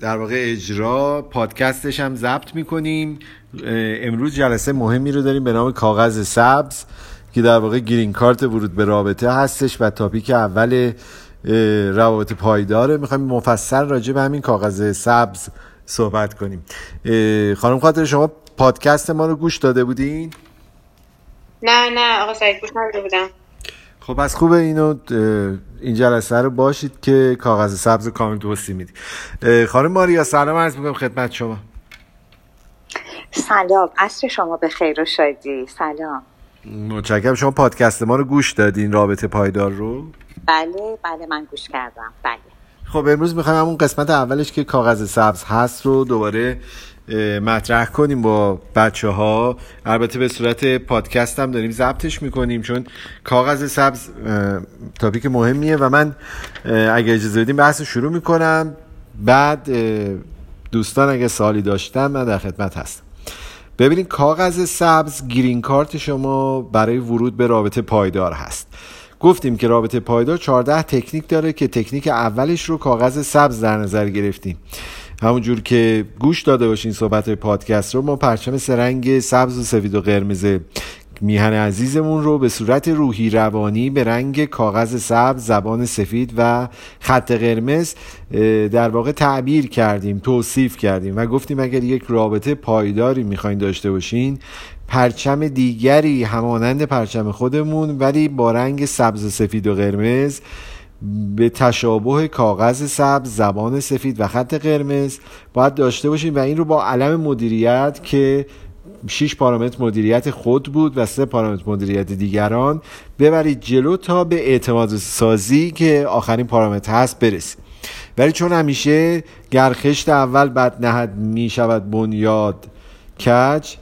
در واقع اجرا پادکستش هم ضبط می‌کنیم. امروز جلسه مهمی رو داریم به نام کاغذ سبز که در واقع گرین کارت ورود به رابطه هستش و تاپیک اول روابط پایداره. می‌خوایم مفصل راجع به همین کاغذ سبز صحبت کنیم. خانم خاطر شما پادکست ما رو گوش داده بودین؟ نه نه آقا سعید گوش نداده بودم. خب از خوبه اینو این جلسه رو باشید که کاغذ سبز کامل توصی میدی. خانم ماریا سلام عرض می‌کنم خدمت شما. سلام عصر شما به خیر و شادی. سلام. متشکرم. شما پادکست ما رو گوش دادین رابطه پایدار رو؟ بله بله من گوش کردم. بله. خب امروز می‌خوایم همون قسمت اولش که کاغذ سبز هست رو دوباره مطرح کنیم با بچه ها البته به صورت پادکست هم داریم ضبطش می‌کنیم چون کاغذ سبز تاپیک مهمیه و من اگه اجازه بدیم بحث شروع می‌کنم. بعد دوستان اگه سوالی داشتن من در خدمت هستم. ببینید کاغذ سبز گرین کارت شما برای ورود به رابطه پایدار هست. گفتیم که رابطه پایدار 14 تکنیک داره که تکنیک اولش رو کاغذ سبز در نظر گرفتیم. همونجور که گوش داده باشین صحبت پادکست رو ما پرچم سرنگ سبز و سفید و قرمز میهن عزیزمون رو به صورت روحی روانی به رنگ کاغذ سبز زبان سفید و خط قرمز در واقع تعبیر کردیم توصیف کردیم و گفتیم اگر یک رابطه پایداری می‌خواین داشته باشین پرچم دیگری همانند پرچم خودمون ولی با رنگ سبز و سفید و قرمز به تشابه کاغذ سبز زبان سفید و خط قرمز باید داشته باشیم و این رو با علم مدیریت که 6 پارامتر مدیریت خود بود و سه پارامتر مدیریت دیگران ببرید جلو تا به اعتماد سازی که آخرین پارامتر هست برسید ولی چون همیشه گرخشت اول بد نهد می شود بنیاد کج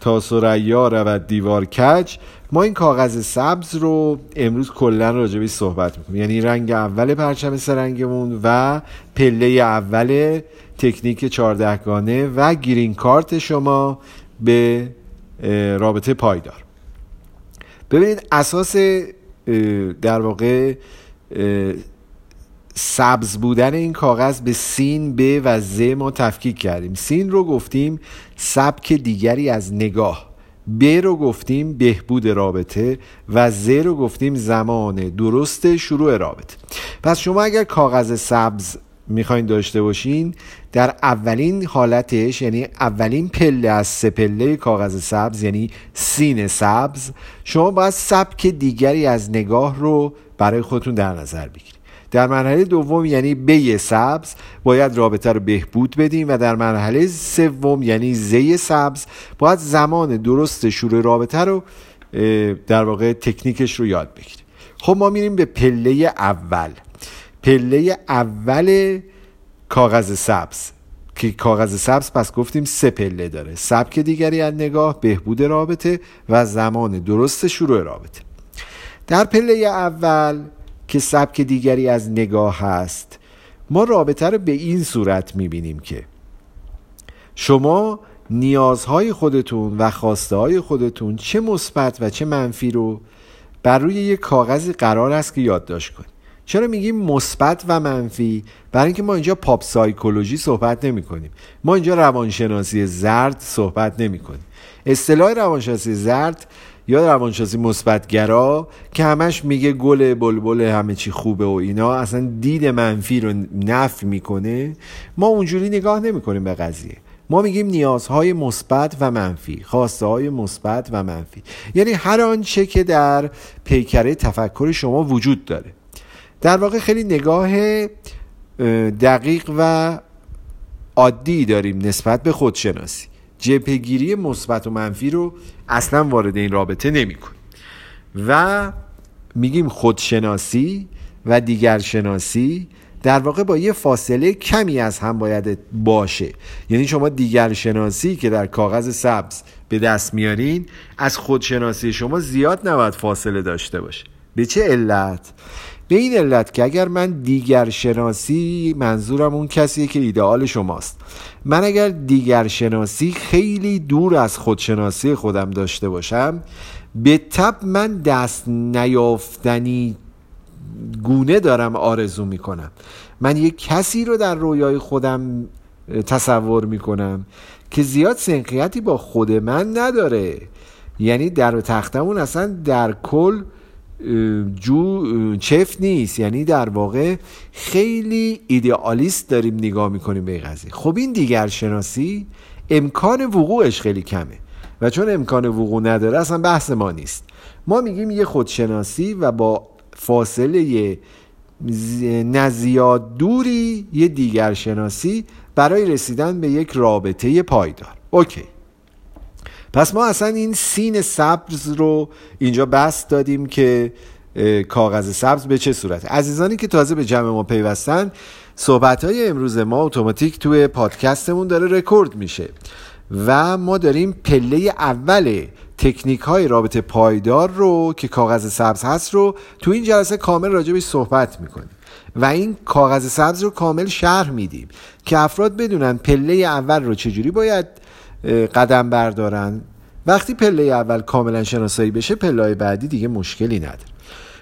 تا سریا رود دیوار کج ما این کاغذ سبز رو امروز کلا راجبی صحبت می‌کنیم. یعنی رنگ اول پرچم سرنگمون و پله اول تکنیک چهاردهگانه و گرین کارت شما به رابطه پایدار. ببینید اساس در واقع سبز بودن این کاغذ به سین ب و ز ما تفکیک کردیم. سین رو گفتیم سبک دیگری از نگاه. ب رو گفتیم بهبود رابطه و ز رو گفتیم زمان درست شروع رابطه. پس شما اگر کاغذ سبز می‌خواین داشته باشین در اولین حالتش یعنی اولین پله از سه پله کاغذ سبز یعنی سین سبز شما باید سبک دیگری از نگاه رو برای خودتون در نظر بگیرید. در مرحله دوم یعنی بی سبز باید رابطه رو بهبود بدیم و در مرحله سوم یعنی زی سبز باید زمان درست شروع رابطه رو در واقع تکنیکش رو یاد بگیریم. خب ما میریم به پله اول. پله اول کاغذ سبز. که کاغذ سبز پس گفتیم سه پله داره. سبک دیگری از نگاه بهبود رابطه و زمان درست شروع رابطه. در پله اول که سبک دیگری از نگاه هست. ما رابطه رو به این صورت می‌بینیم که شما نیازهای خودتون و خواسته های خودتون چه مثبت و چه منفی رو بر روی یک کاغذی قرار است که یادداشت کنید. چرا میگیم مثبت و منفی؟ برای اینکه ما اینجا پاپ سایکولوژی صحبت نمی کنیم ما اینجا روانشناسی زرد صحبت نمی کنیم اصطلاح روانشناسی زرد یا روانشناسی مثبتگرا که همش میگه گل بلبل همه چی خوبه و اینا اصلا دید منفی رو نفی می‌کنه. ما اونجوری نگاه نمی‌کنیم به قضیه. ما میگیم نیازهای مثبت و منفی خواسته های مثبت و منفی. یعنی هر آنچه که در پیکره تفکر شما وجود داره. در واقع خیلی نگاه دقیق و عادی داریم نسبت به خودشناسی. جپگیری مثبت و منفی رو اصلا وارد این رابطه نمی و میگیم خودشناسی و دیگر شناسی در واقع با یه فاصله کمی از هم باید باشه. یعنی شما دیگر شناسی که در کاغذ سبز به دست میارین از خودشناسی شما زیاد نباید فاصله داشته باشه. به چه علت؟ به این علت که اگر من دیگر شناسی منظورم اون کسیه که ایدئال شماست. من اگر دیگر شناسی خیلی دور از خودشناسی خودم داشته باشم به تب من دست نیافتنی گونه دارم آرزو می‌کنم. من یک کسی رو در رویای خودم تصور می‌کنم که زیاد سنخیتی با خود من نداره. یعنی در تختمون اصلا در کل جو چفت نیست. یعنی در واقع خیلی ایدئالیست داریم نگاه می‌کنیم به قضیه. خب این دیگر شناسی امکان وقوعش خیلی کمه و چون امکان وقوع نداره اصلا بحث ما نیست. ما میگیم یه خودشناسی و با فاصله نزیاد دوری یه دیگر شناسی برای رسیدن به یک رابطه پایدار. اوکی. پس ما اصلا این سین سبز رو اینجا بست دادیم که کاغذ سبز به چه صورت عزیزانی که تازه به جمع ما پیوستن صحبت های امروز ما اتوماتیک توی پادکستمون داره رکورد میشه و ما داریم پله اول تکنیک های رابطه پایدار رو که کاغذ سبز هست رو تو این جلسه کامل راجبش صحبت می‌کنیم و این کاغذ سبز رو کامل شرح میدیم که افراد بدونن پله اول رو چجوری باید قدم بردارن. وقتی پله اول کاملا شناسایی بشه پله بعدی دیگه مشکلی نداره.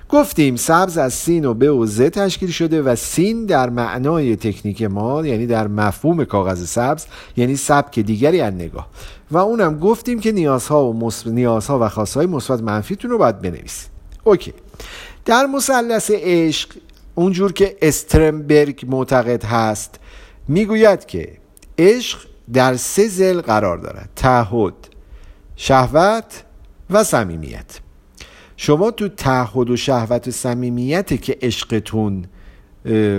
گفتیم سبز از سین و به و ز تشکیل شده و سین در معنای تکنیک ما یعنی در مفهوم کاغذ سبز یعنی سبک دیگری از نگاه. و اونم گفتیم که نیازها و مص... نیازها و خواستهای مثبت منفیتون رو باید بنویسید. اوکی. در مثلث عشق اونجور که استرنبرگ معتقد هست می‌گوید که عشق در سه زل قرار دارد تعهد شهوت و صمیمیت. شما تو تعهد و شهوت و صمیمیت که عشقتون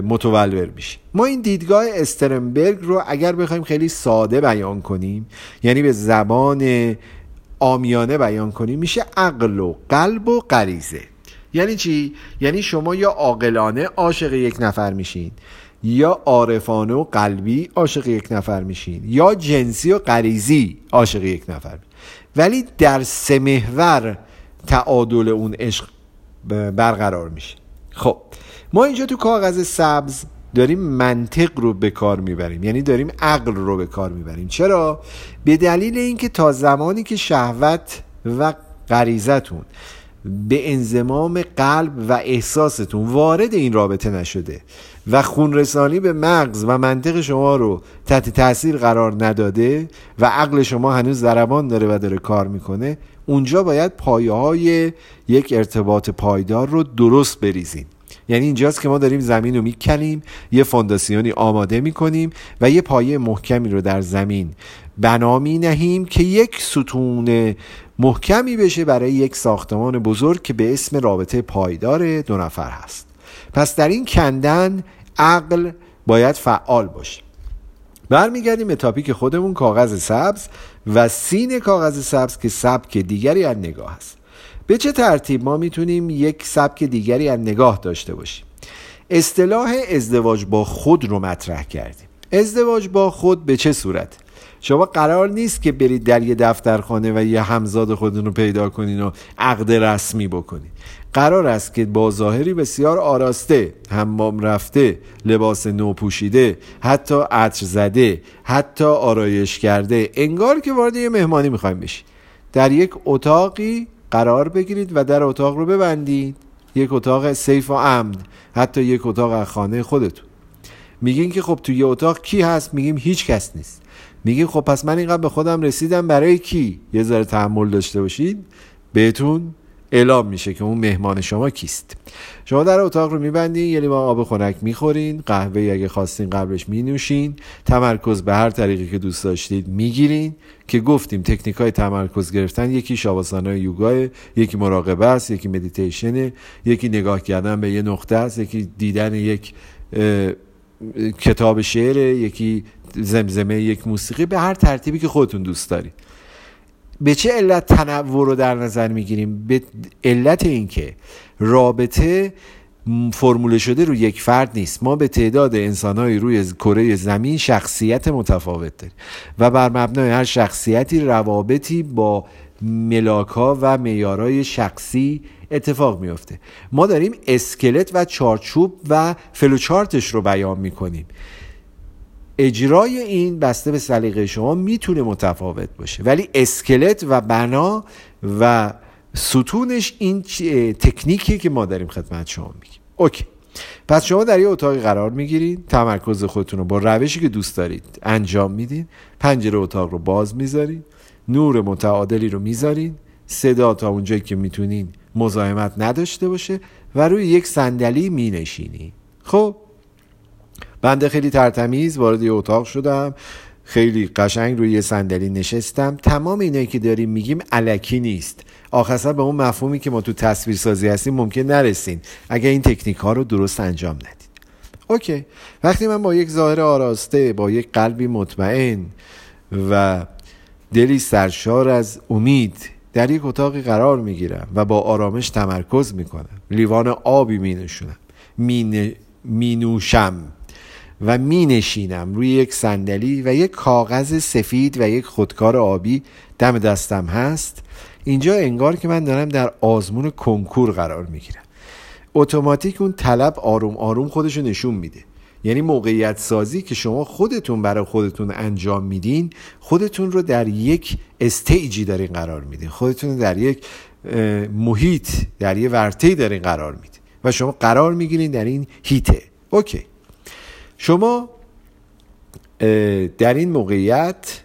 متولور میشه ما این دیدگاه استرنبرگ رو اگر بخوایم خیلی ساده بیان کنیم یعنی به زبان آمیانه بیان کنیم میشه عقل و قلب و غریزه. یعنی چی؟ یعنی شما یا عاقلانه عاشق یک نفر میشین. یا عارفانه و قلبی عاشق یک نفر میشین یا جنسی و غریزی عاشق یک نفر ولی در سه محور تعادل اون عشق برقرار میشه. خب ما اینجا تو کاغذ سبز داریم منطق رو به کار می‌بریم یعنی داریم عقل رو به کار می‌بریم. چرا؟ به دلیل اینکه تا زمانی که شهوت و غریزتون به انزمام قلب و احساستون وارد این رابطه نشده و خونرسانی به مغز و منطق شما رو تحت تاثیر قرار نداده و عقل شما هنوز ضربان داره و داره کار می‌کنه اونجا باید پایه های یک ارتباط پایدار رو درست بریزیم یعنی اینجاست که ما داریم زمین رو می‌کنیم یه فانداسیونی آماده می‌کنیم و یه پایه محکمی رو در زمین بنا می نهیم که یک ستون محکمی بشه برای یک ساختمان بزرگ که به اسم رابطه پایدار دو نفر هست. پس در این کندن عقل باید فعال باشه برمیگردیم به تاپیک خودمون کاغذ سبز و سین کاغذ سبز که سبک دیگری از نگاه است. به چه ترتیب ما می‌تونیم یک سبک دیگری از نگاه داشته باشیم؟ اصطلاح ازدواج با خود رو مطرح کردیم. ازدواج با خود به چه صورت؟ شما قرار نیست که برید در یه دفترخانه و یه همزاد خودتون رو پیدا کنین و عقد رسمی بکنین. قرار است که با ظاهری بسیار آراسته حمام رفته لباس نو پوشیده حتی عطر زده حتی آرایش کرده انگار که وارد یه مهمانی می‌خوایم بشید در یک اتاقی قرار بگیرید و در اتاق رو ببندید. یک اتاق سیف و امن حتی یک اتاق از خانه خودتون. میگین که خب توی یه اتاق کی هست؟ میگیم هیچ کس نیست. میگیم خب پس من اینقدر به خودم رسیدم برای کی؟ یه ذره تحمل داشته باشید بهتون اعلام میشه که اون مهمان شما کیست. شما در اتاق رو میبندین یه لیوان آب خنک می‌خورین قهوه اگه خواستین قبلش مینوشین تمرکز به هر طریقی که دوست داشتید می‌گیرین که گفتیم تکنیک های تمرکز گرفتن یکی شاباسان های یوگاه یکی مراقبه است یکی مدیتیشنه یکی نگاه کردن به یه نقطه است یکی دیدن یک کتاب شعر یکی زمزمه یک موسیقی به هر ترتیبی که خودتون دوست دارید به چه علت تنوع رو در نظر می‌گیریم؟ به علت اینکه رابطه فرموله شده رو یک فرد نیست. ما به تعداد انسانهایی روی کره زمین شخصیت متفاوت داریم و بر مبنای هر شخصیتی روابطی با ملاکا و میارای شخصی اتفاق میفته ما داریم اسکلت و چارچوب و فلوچارتش رو بیان می‌کنیم. اجرای این بسته به سلیقه شما می‌تونه متفاوت باشه. ولی اسکلت و بنا و ستونش این تکنیکی که ما داریم خدمت شما میگیم. اوکی. پس شما در یه اتاقی قرار می‌گیرید. تمرکز خودتون رو با روشی که دوست دارید انجام میدین. پنجره اتاق رو باز می‌ذارید. نور متعادلی رو می‌ذارید. صدا تا اونجایی که می‌تونین مزاحمت نداشته باشه و روی یک صندلی مینشینی خب؟ بنده خیلی ترتمیز وارد اتاق شدم. خیلی قشنگ روی یه صندلی نشستم. تمام اینایی که داریم میگیم علکی نیست. آخرسر به اون مفهومی که ما تو تصویر سازی هستیم ممکن نرسین. اگر این تکنیک ها رو درست انجام ندید. اوکی. وقتی من با یک ظاهر آراسته با یک قلبی مطمئن و دلی سرشار از امید در یک اتاقی قرار می‌گیرم و با آرامش تمرکز می‌کنم. لیوان آبی می نشونم. می نوشم. و می نشینم روی یک صندلی و یک کاغذ سفید و یک خودکار آبی. دم دستم هست. اینجا انگار که من دارم در آزمون کنکور قرار می‌گیرم. اتوماتیک اون طلب آروم آروم خودشو نشون میده. یعنی موقعیت سازی که شما خودتون برای خودتون انجام میدین خودتون رو در یک استیجی دارین قرار میدین. خودتون در یک محیط در یک ورطه‌ای دارین قرار میدین. و شما قرار می‌گیرین در این هیته. اوکی. شما در این موقعیت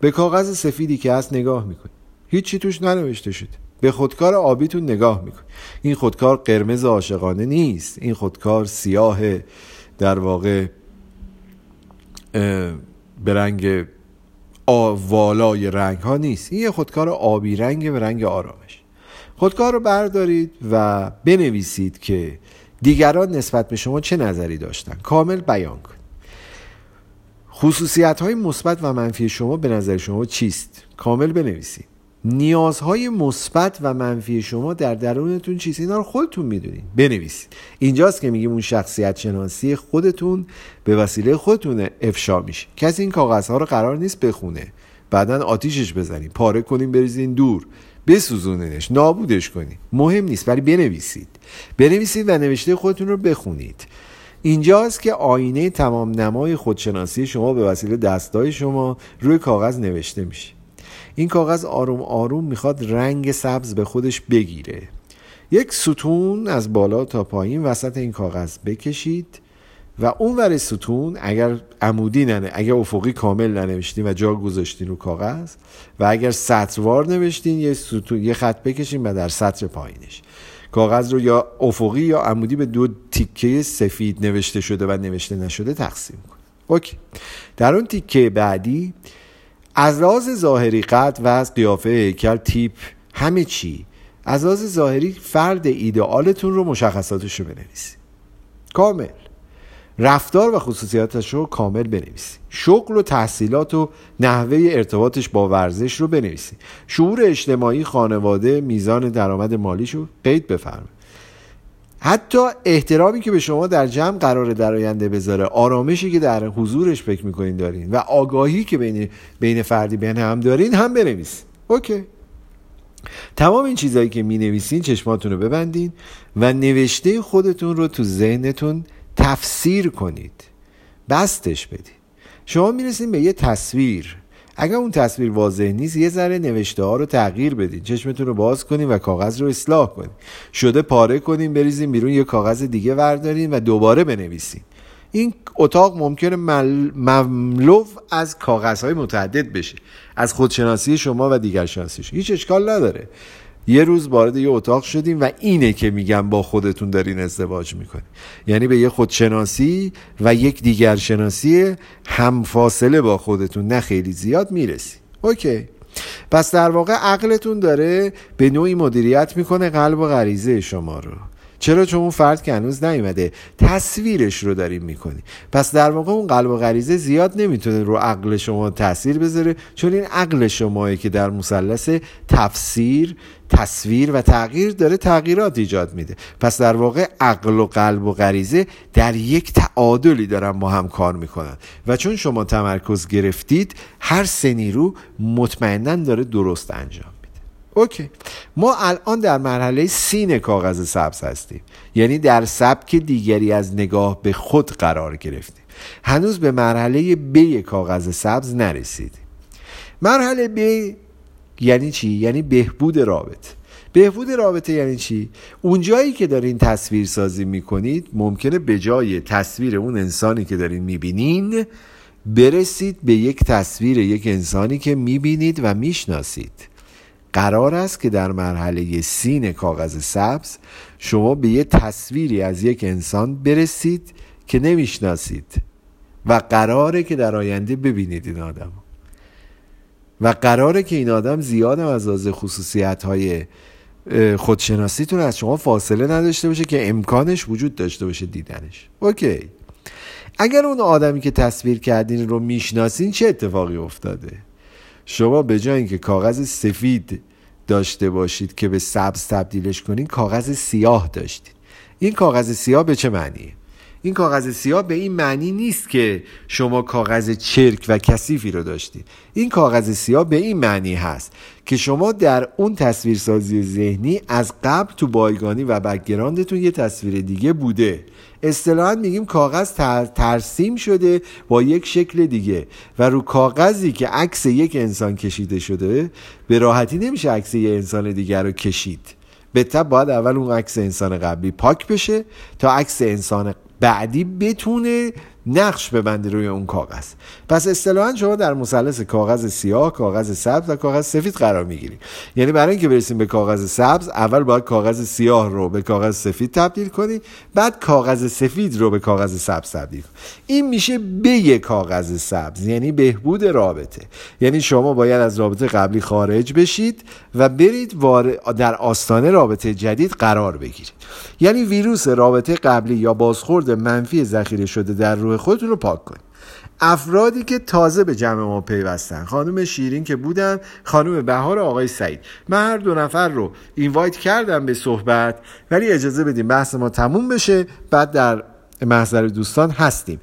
به کاغذ سفیدی که هست نگاه می‌کنید هیچی توش ننوشته شده. به خودکار آبیتون نگاه میکن این خودکار قرمز عاشقانه نیست. این خودکار سیاه در واقع به رنگ والای رنگ ها نیست. این یه خودکار آبی رنگ به رنگ آرامش. خودکار رو بردارید و بنویسید که دیگران نسبت به شما چه نظری داشتن؟ کامل بیان کن خصوصیت های مثبت و منفی شما به نظر شما چیست؟ کامل بنویسید. نیازهای مثبت و منفی شما در درونتون چیست؟ اینا رو خودتون می‌دونید. بنویسید. اینجاست که میگیم اون شخصیت شناسی خودتون به وسیله خودتون افشا میشه. کسی این کاغذها رو قرار نیست بخونه. بعدا آتیشش بزنید. پاره کنیم بریزین دور. بسوزونینش نابودش کنید مهم نیست ولی بنویسید. بنویسید و نوشته خودتون رو بخونید. اینجاست که آینه تمام نمای خودشناسی شما به وسیله دستای شما روی کاغذ نوشته میشه. این کاغذ آروم آروم می‌خواد رنگ سبز به خودش بگیره. یک ستون از بالا تا پایین وسط این کاغذ بکشید. و اون ور ستون اگر عمودی ننه اگر افقی کامل ننوشتین و جا گذاشتین رو کاغذ و اگر سطروار نوشتین یه ستون یه خط بکشین و در سطر پایینش. کاغذ رو یا افقی یا عمودی به دو تیکه سفید نوشته شده و نوشته نشده تقسیم کن. اوکی. در اون تیکه بعدی از لحاظ ظاهری قد و از قیافه هیکل تیپ همه چی از لحاظ ظاهری فرد ایدئالتون رو مشخصاتش رو بنویسید. کامل. رفتار و خصوصیاتش رو کامل بنویسید شغل و تحصیلات و نحوه ارتباطش با ورزش رو بنویسید شعور اجتماعی خانواده میزان درآمد مالیش رو قید بفرمایید. حتی احترامی که به شما در جمع قرار در آینده بذاره آرامشی که در حضورش فکر می‌کنین دارین و آگاهی که بین بین فردی بین هم دارین هم بنویسین. اوکی. تمام این چیزهایی که می نویسین چشماتون رو ببندین و نوشته خودتون رو تو ذهنتون تفسیر کنید. بستش بدید. شما می‌رسین به یه تصویر. اگر اون تصویر واضح نیست یه ذره نوشته ها رو تغییر بدین چشمتون رو باز کنین و کاغذ رو اصلاح کنین شده پاره کنین بریزین بیرون یه کاغذ دیگه وردارین و دوباره بنویسین. این اتاق ممکنه مملو از کاغذهای متعدد بشه. از خودشناسی شما و دیگر شناسی هیچ اشکال نداره. یه روز وارد یه اتاق شدیم و اینه که میگم با خودتون دارین ازدواج می‌کنین. یعنی به یه خودشناسی و یک دیگر شناسی همفاصله با خودتون نه خیلی زیاد می‌رسی. اوکی. پس در واقع عقلتون داره به نوعی مدیریت می‌کنه قلب و غریزه شما رو. چرا؟ چون اون فرد که هنوز نیومده تصویرش رو داریم می‌کنی. پس در واقع اون قلب و غریزه زیاد نمی‌تونه رو عقل شما تاثیر بذاره چون این عقل شمایی که در مثلث تفسیر تصویر و تغییر داره تغییرات ایجاد میده. پس در واقع عقل و قلب و غریزه در یک تعادلی دارن با هم کار می‌کنن. و چون شما تمرکز گرفتید هر سنی رو مطمئنا داره درست انجام اوکی. ما الان در مرحله سین کاغذ سبز هستیم. یعنی در سبک دیگری از نگاه به خود قرار گرفتیم. هنوز به مرحله ب کاغذ سبز نرسیدیم. مرحله ب یعنی چی؟ یعنی بهبود رابط بهبود رابطه یعنی چی؟ اونجایی که دارین تصویر سازی می‌کنید ممکنه به جای تصویر اون انسانی که دارین می‌بینین برسید به یک تصویر یک انسانی که می‌بینید و می‌شناسید. قرار است که در مرحله سین کاغذ سبز شما به یه تصویری از یک انسان برسید که نمی‌شناسید و قراره که در آینده ببینید این آدم و قراره که این آدم زیاد از لحاظ خصوصیت های خودشناسیتون از شما فاصله نداشته باشه که امکانش وجود داشته باشه دیدنش. اوکی. اگر اون آدمی که تصویر کردین رو می‌شناسین چه اتفاقی افتاده؟ شما به جای اینکه کاغذ سفید داشته باشید که به سبز تبدیلش کنین کاغذ سیاه داشتید این کاغذ سیاه به چه معنیه؟ این کاغذ سیاه به این معنی نیست که شما کاغذ چرک و کثیفی رو داشتید. این کاغذ سیاه به این معنی هست که شما در اون تصویرسازی ذهنی از قبل تو بایگانی و بکگراندتون یه تصویر دیگه بوده. اصطلاحا میگیم کاغذ ترسیم شده با یک شکل دیگه و رو کاغذی که عکس یک انسان کشیده شده به راحتی نمیشه عکس یه انسان دیگر رو کشید. به تب باید اول اون عکس انسان قبلی پاک بشه تا عکس انسان بعدی بتونه نقش ببنده روی اون کاغذ. پس اصطلاحا شما در مثلث کاغذ سیاه کاغذ سبز و کاغذ سفید قرار می‌گیری یعنی برای اینکه برسیم به کاغذ سبز اول باید کاغذ سیاه رو به کاغذ سفید تبدیل کنی بعد کاغذ سفید رو به کاغذ سبز تبدیل کنی این میشه به کاغذ سبز یعنی بهبود رابطه. یعنی شما باید از رابطه قبلی خارج بشید و برید در آستانه رابطه جدید قرار بگیرید. یعنی ویروس رابطه قبلی یا بازخورد منفی ذخیره شده در روح خودتون رو پاک کنید. افرادی که تازه به جمع ما پیوستن خانم شیرین که بودن خانم بهار آقای سعید. من هر دو نفر رو اینوایت کردم به صحبت ولی اجازه بدیم بحث ما تموم بشه. بعد در محضر دوستان هستیم.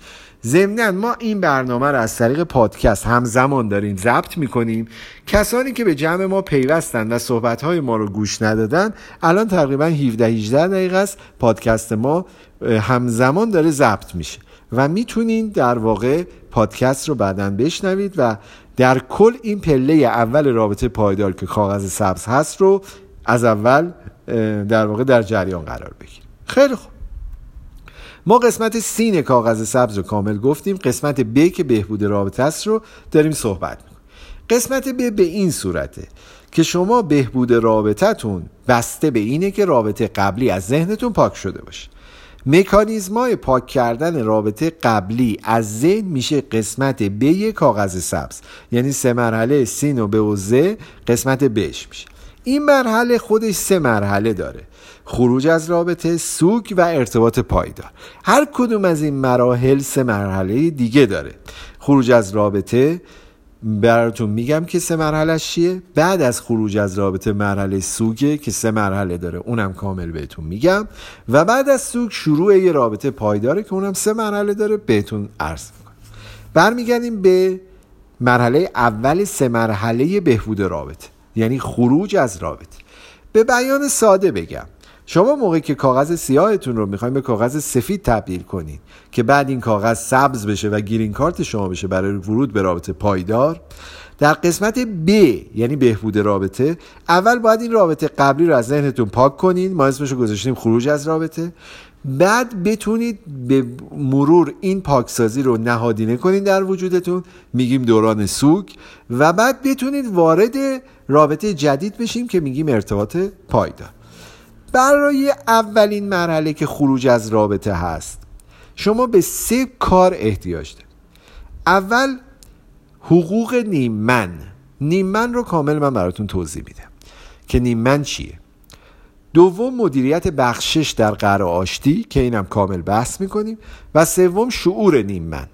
ضمنا ما این برنامه رو از طریق پادکست همزمان داریم ضبط می‌کنیم. کسانی که به جمع ما پیوستن و صحبت ما رو گوش ندادن الان تقریبا 17 18 دقیقه است. پادکست ما همزمان داره ضبط میشه و می‌تونین در واقع پادکست رو بعدا بشنوید و در کل این پله اول رابطه پایدار که کاغذ سبز هست رو از اول در واقع در جریان قرار بگیریم خیلی خوب. ما قسمت سین کاغذ سبز رو کامل گفتیم قسمت ب که بهبود رابطه است رو داریم صحبت می‌کنیم. قسمت ب به این صورته که شما بهبود رابطتون بسته به اینه که رابطه قبلی از ذهنتون پاک شده باشه. مکانیزمای پاک کردن رابطه قبلی از ذهن میشه قسمت ب کاغذ سبز. یعنی سه مرحله سین و به و قسمت بش میشه. این مرحله خودش سه مرحله داره. خروج از رابطه سوک و ارتباط پایدار. هر کدوم از این مراحل سه مرحله دیگه داره. خروج از رابطه براتون میگم که سه مرحله چیه. بعد از خروج از رابطه مرحله سوگه که سه مرحله داره اونم کامل بهتون میگم. و بعد از سوگ شروع یه رابطه پایداره که اونم سه مرحله داره بهتون عرض می‌کنم. برمیگردیم به مرحله اول سه مرحله بهبود رابطه یعنی خروج از رابطه. به بیان ساده بگم. شما موقعی که کاغذ سیاهتون رو می‌خوایم به کاغذ سفید تبدیل کنید که بعد این کاغذ سبز بشه و گیرین کارت شما بشه برای ورود به رابطه پایدار در قسمت B یعنی بهبود رابطه اول باید این رابطه قبلی رو از ذهنتون پاک کنید ما اسمش رو گذاشتیم خروج از رابطه. بعد بتونید به مرور این پاکسازی رو نهادینه کنید در وجودتون میگیم دوران سوک و بعد بتونید وارد رابطه جدید بشیم که میگیم ارتباط پایدار. برای اولین مرحله که خروج از رابطه هست شما به سه کار احتیاج دارید. اول حقوق نیمن نیمن رو کامل من براتون توضیح میدم که نیمن چیه. دوم مدیریت بخشش در قرار آشتی که اینم کامل بحث می‌کنیم. و سوم شعور نیمن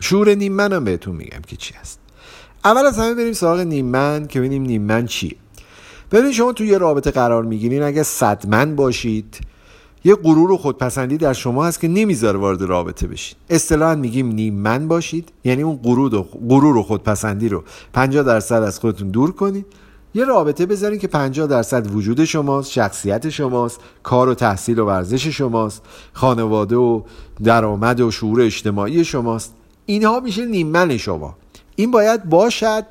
شعور نیمن هم بهتون میگم که چی هست. اول از همه بریم سراغ نیمن که ببینیم نیمن چیه. ببینید شما توی یه رابطه قرار می‌گیرین اگه صدمن باشید یه غرور و خودپسندی در شما هست که نمی‌ذاره وارد رابطه بشید اصطلاحا میگیم نیمن باشید یعنی اون غرور و غرور و خودپسندی رو 50 درصد از خودتون دور کنید. یه رابطه بذارین که 50 درصد وجود شماست شخصیت شماست کار و تحصیل و ورزش شماست خانواده و درآمد و شعور اجتماعی شماست. اینها میشه نیمن شما. این باید باشد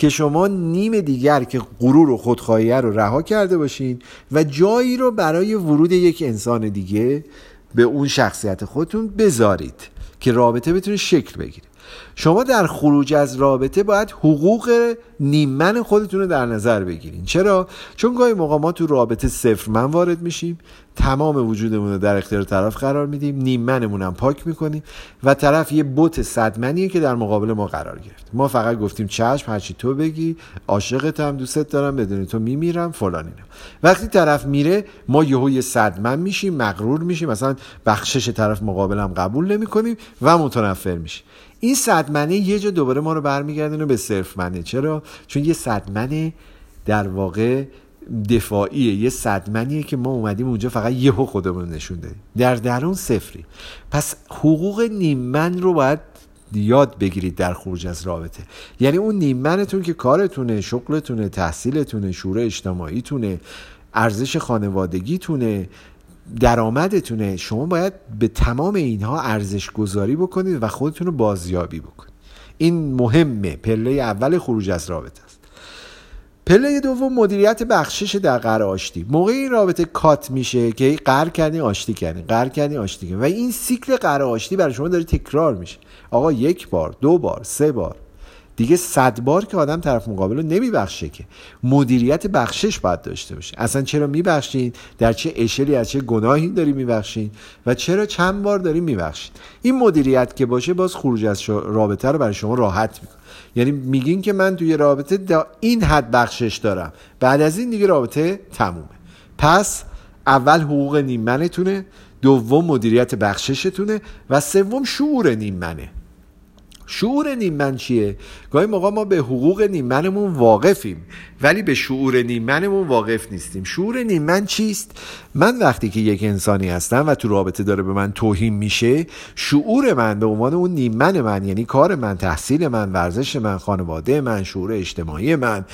که شما نیم دیگر که غرور و خودخواهی رو رها کرده باشین و جایی رو برای ورود یک انسان دیگه به اون شخصیت خودتون بذارید که رابطه بتونه شکل بگیره. شما در خروج از رابطه باید حقوق نیمن خودتون رو در نظر بگیرین. چرا؟ چون گاهی موقع ما تو رابطه صفر من وارد میشیم تمام وجودمون رو در اختیار طرف قرار میدیم نیمنمون هم پاک می‌کنیم و طرف یه بوت صدمنیه که در مقابل ما قرار گرفت. ما فقط گفتیم چشم هرچی تو بگی عاشقتم دوستت دارم بدون تو میمیرم فلان اینا وقتی طرف میره ما یهو یه صدمن میشیم مغرور میشیم مثلا بخشش طرف مقابلم قبول نمی‌کنیم و متنفر میشیم. این صدمنه یه جا دوباره ما رو برمیگردونه به صرف منه چرا؟ چون یه صدمنه در واقع دفاعیه. یه صدمنیه که ما اومدیم اونجا فقط یهو خودمون نشون دادیم. در درون صفری. پس حقوق نیمن رو باید یاد بگیرید در خروج از رابطه. یعنی اون نیمنتون که کارتونه شغلتونه تحصیلتونه شور اجتماعیتونه ارزش خانوادگیتونه درآمدتونه. شما باید به تمام اینها ارزش گذاری بکنید و خودتون رو بازیابی بکنید. این مهمه. پله اول خروج از رابطه است. پله دوم مدیریت بخشش در قرار آشتی. موقع این رابطه کات میشه که قرار کردی آشتی کردی قرار کردی آشتی کردی. و این سیکل قرار آشتی برای شما داره تکرار میشه. آقا یک بار دو بار سه بار. دیگه صد بار که آدم طرف مقابل رو نمیبخشه که. مدیریت بخشش باید داشته باشه. اصلا چرا میبخشین؟ در چه اشلی از چه گناهی داری میبخشین؟ و چرا چند بار داری میبخشین؟ این مدیریت که باشه باز خروج از رابطه رو برای شما راحت می‌کنه. یعنی میگین که من توی رابطه دا این حد بخشش دارم. بعد از این دیگه رابطه تمومه. پس اول حقوق نیمنتونه دوم مدیریت بخششتونه و سوم شعور نیمنه. شعور نیمن چیه؟ گاهی موقع ما به حقوق نیمنمون واقفیم ولی به شعور نیمنمون واقف نیستیم شعور نیمن چیست؟ من وقتی که یک انسانی هستم و تو رابطه داره به من توهین میشه شعور من به عنوان اون نیمن من یعنی کار من تحصیل من ورزش من خانواده من شعور اجتماعی من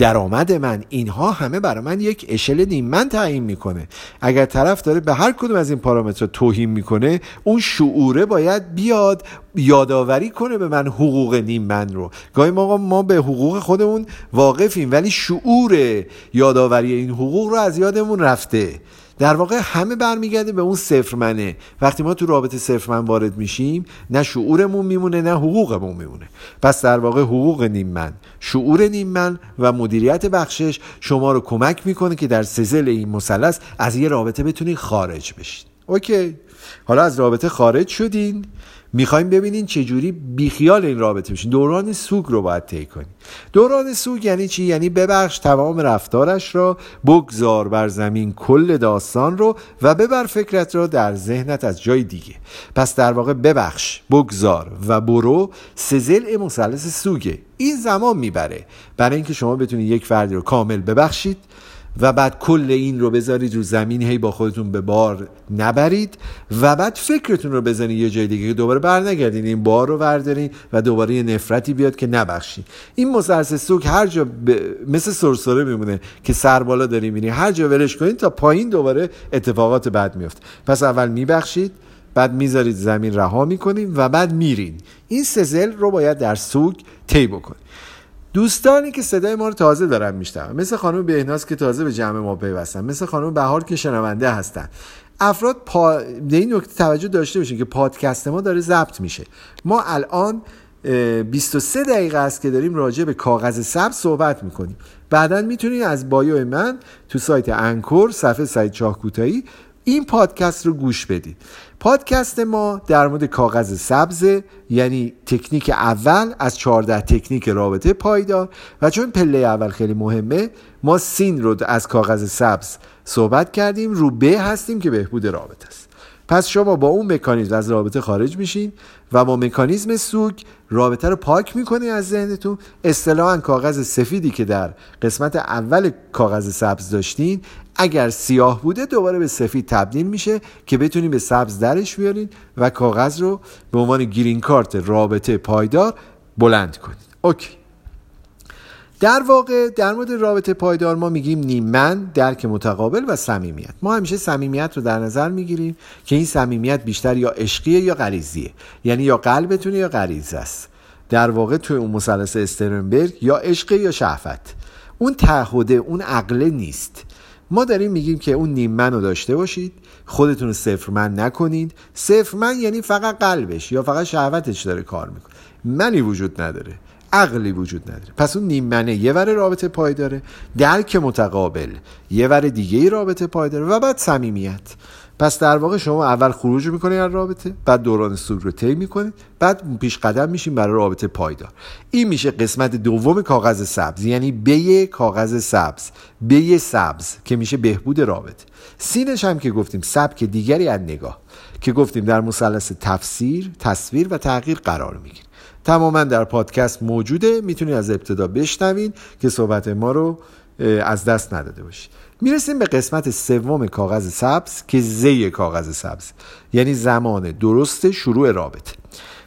درآمد من. اینها همه برای من یک اشل نیمن تعیین می‌کنه. اگر طرف داره به هر کدوم از این پارامترها توهین می‌کنه اون شعوره باید بیاد یادآوری کنه به من حقوق نیمن رو. گاهی موقع ما به حقوق خودمون واقفیم ولی شعور یادآوری این حقوق رو از یادمون رفته. در واقع همه برمیگرده به اون صفر منه وقتی ما تو رابطه صفر من وارد میشیم نه شعورمون میمونه نه حقوقمون میمونه. پس در واقع حقوق نیم من شعور نیم من و مدیریت بخشش شما رو کمک می‌کنه که در سزل این مثلث از یه رابطه بتونید خارج بشید اوکی. حالا از رابطه خارج شدین. می‌خوایم ببینین چجوری بیخیال این رابطه بشین دوران سوگ رو باید طی کنیم دوران سوگ یعنی چی؟ یعنی ببخش تمام رفتارش را بگذار بر زمین کل داستان رو و ببر فکرت را در ذهنت از جای دیگه. پس در واقع ببخش بگذار و برو سزل مثلث سوگه. این زمان می‌بره. برای اینکه شما بتونید یک فردی رو کامل ببخشید. و بعد کل این رو بذارید رو زمین هی با خودتون به بار نبرید و بعد فکرتون رو بزنید یه جای دیگه دوباره بر نگردین این بار رو بردارین و دوباره یه نفرتی بیاد که نبخشید این مسلسل سوک هر جا ب... مثل سرسره میمونه که سر بالا داری میری هر جا ولش کنید تا پایین دوباره اتفاقات بد میفته. پس اول میبخشید بعد می‌ذارید زمین رها می‌کنید و بعد میرین. این سزل رو باید در سوک طی بکنید دوستانی که صدای ما رو تازه دارن میشنون. مثل خانم بهناز که تازه به جمع ما پیوستن. مثل خانم بهار که شنونده هستن. افراد پا... به این نکته توجه داشته باشین که پادکست ما داره ضبط میشه. ما الان 23 دقیقه است که داریم راجع به کاغذ سبز صحبت می‌کنیم. بعدا می‌تونید از بایو من تو سایت انکور صفحه چاه کوتاهی این پادکست رو گوش بدید. پادکست ما در مورد کاغذ سبز یعنی تکنیک اول از 14 تکنیک رابطه پایدار و چون پله اول خیلی مهمه ما سین رو از کاغذ سبز صحبت کردیم رو به هستیم که بهبود رابطه است. پس شما با اون مکانیزم از رابطه خارج میشین و با مکانیزم سوگ رابطه رو پاک می‌کنی از ذهنتون. اصطلاحا کاغذ سفیدی که در قسمت اول کاغذ سبز داشتین اگر سیاه بوده دوباره به سفید تبدیل میشه که بتونین به سبز درش بیارین و کاغذ رو به عنوان گرین کارت رابطه پایدار بلند کنید اوکی. در واقع در مورد رابطه پایدار ما میگیم نیمن درک متقابل و صمیمیت. ما همیشه صمیمیت رو در نظر می‌گیریم که این صمیمیت بیشتر یا عشقیه یا غریزیه. یعنی یا قلبتونه یا غریزه است. در واقع توی اون مثلث استرنبرگ یا عشق یا شهوت. اون تعهده اون عقله نیست. ما داریم میگیم که اون نیم من رو داشته باشید. خودتون رو صفر من نکنید. صفر من یعنی فقط قلبش یا فقط شهوتش داره کار می‌کنه. منی وجود نداره. عقلی وجود نداره. پس اون نیم منه یه ور رابطه پای داره درک متقابل یه ور دیگه رابطه پای داره و بعد صمیمیت. پس در واقع شما اول خروج می‌کنید از رابطه بعد دوران سوگ رو طی می‌کنید بعد پیش قدم میشین برای رابطه پایدار. این میشه قسمت دوم کاغذ سبز. یعنی بی کاغذ سبز. بی سبز که میشه بهبود رابطه. سینش هم که گفتیم سبک دیگری از نگاه. که گفتیم در مثلث تفسیر تصویر و تغییر قرار می‌گیره. تماما در پادکست موجوده. می‌تونید از ابتدا بشنوین که صحبت ما رو از دست نداده باشید. می‌رسیم به قسمت سوم کاغذ سبز که زی کاغذ سبز یعنی زمان درست شروع رابطه.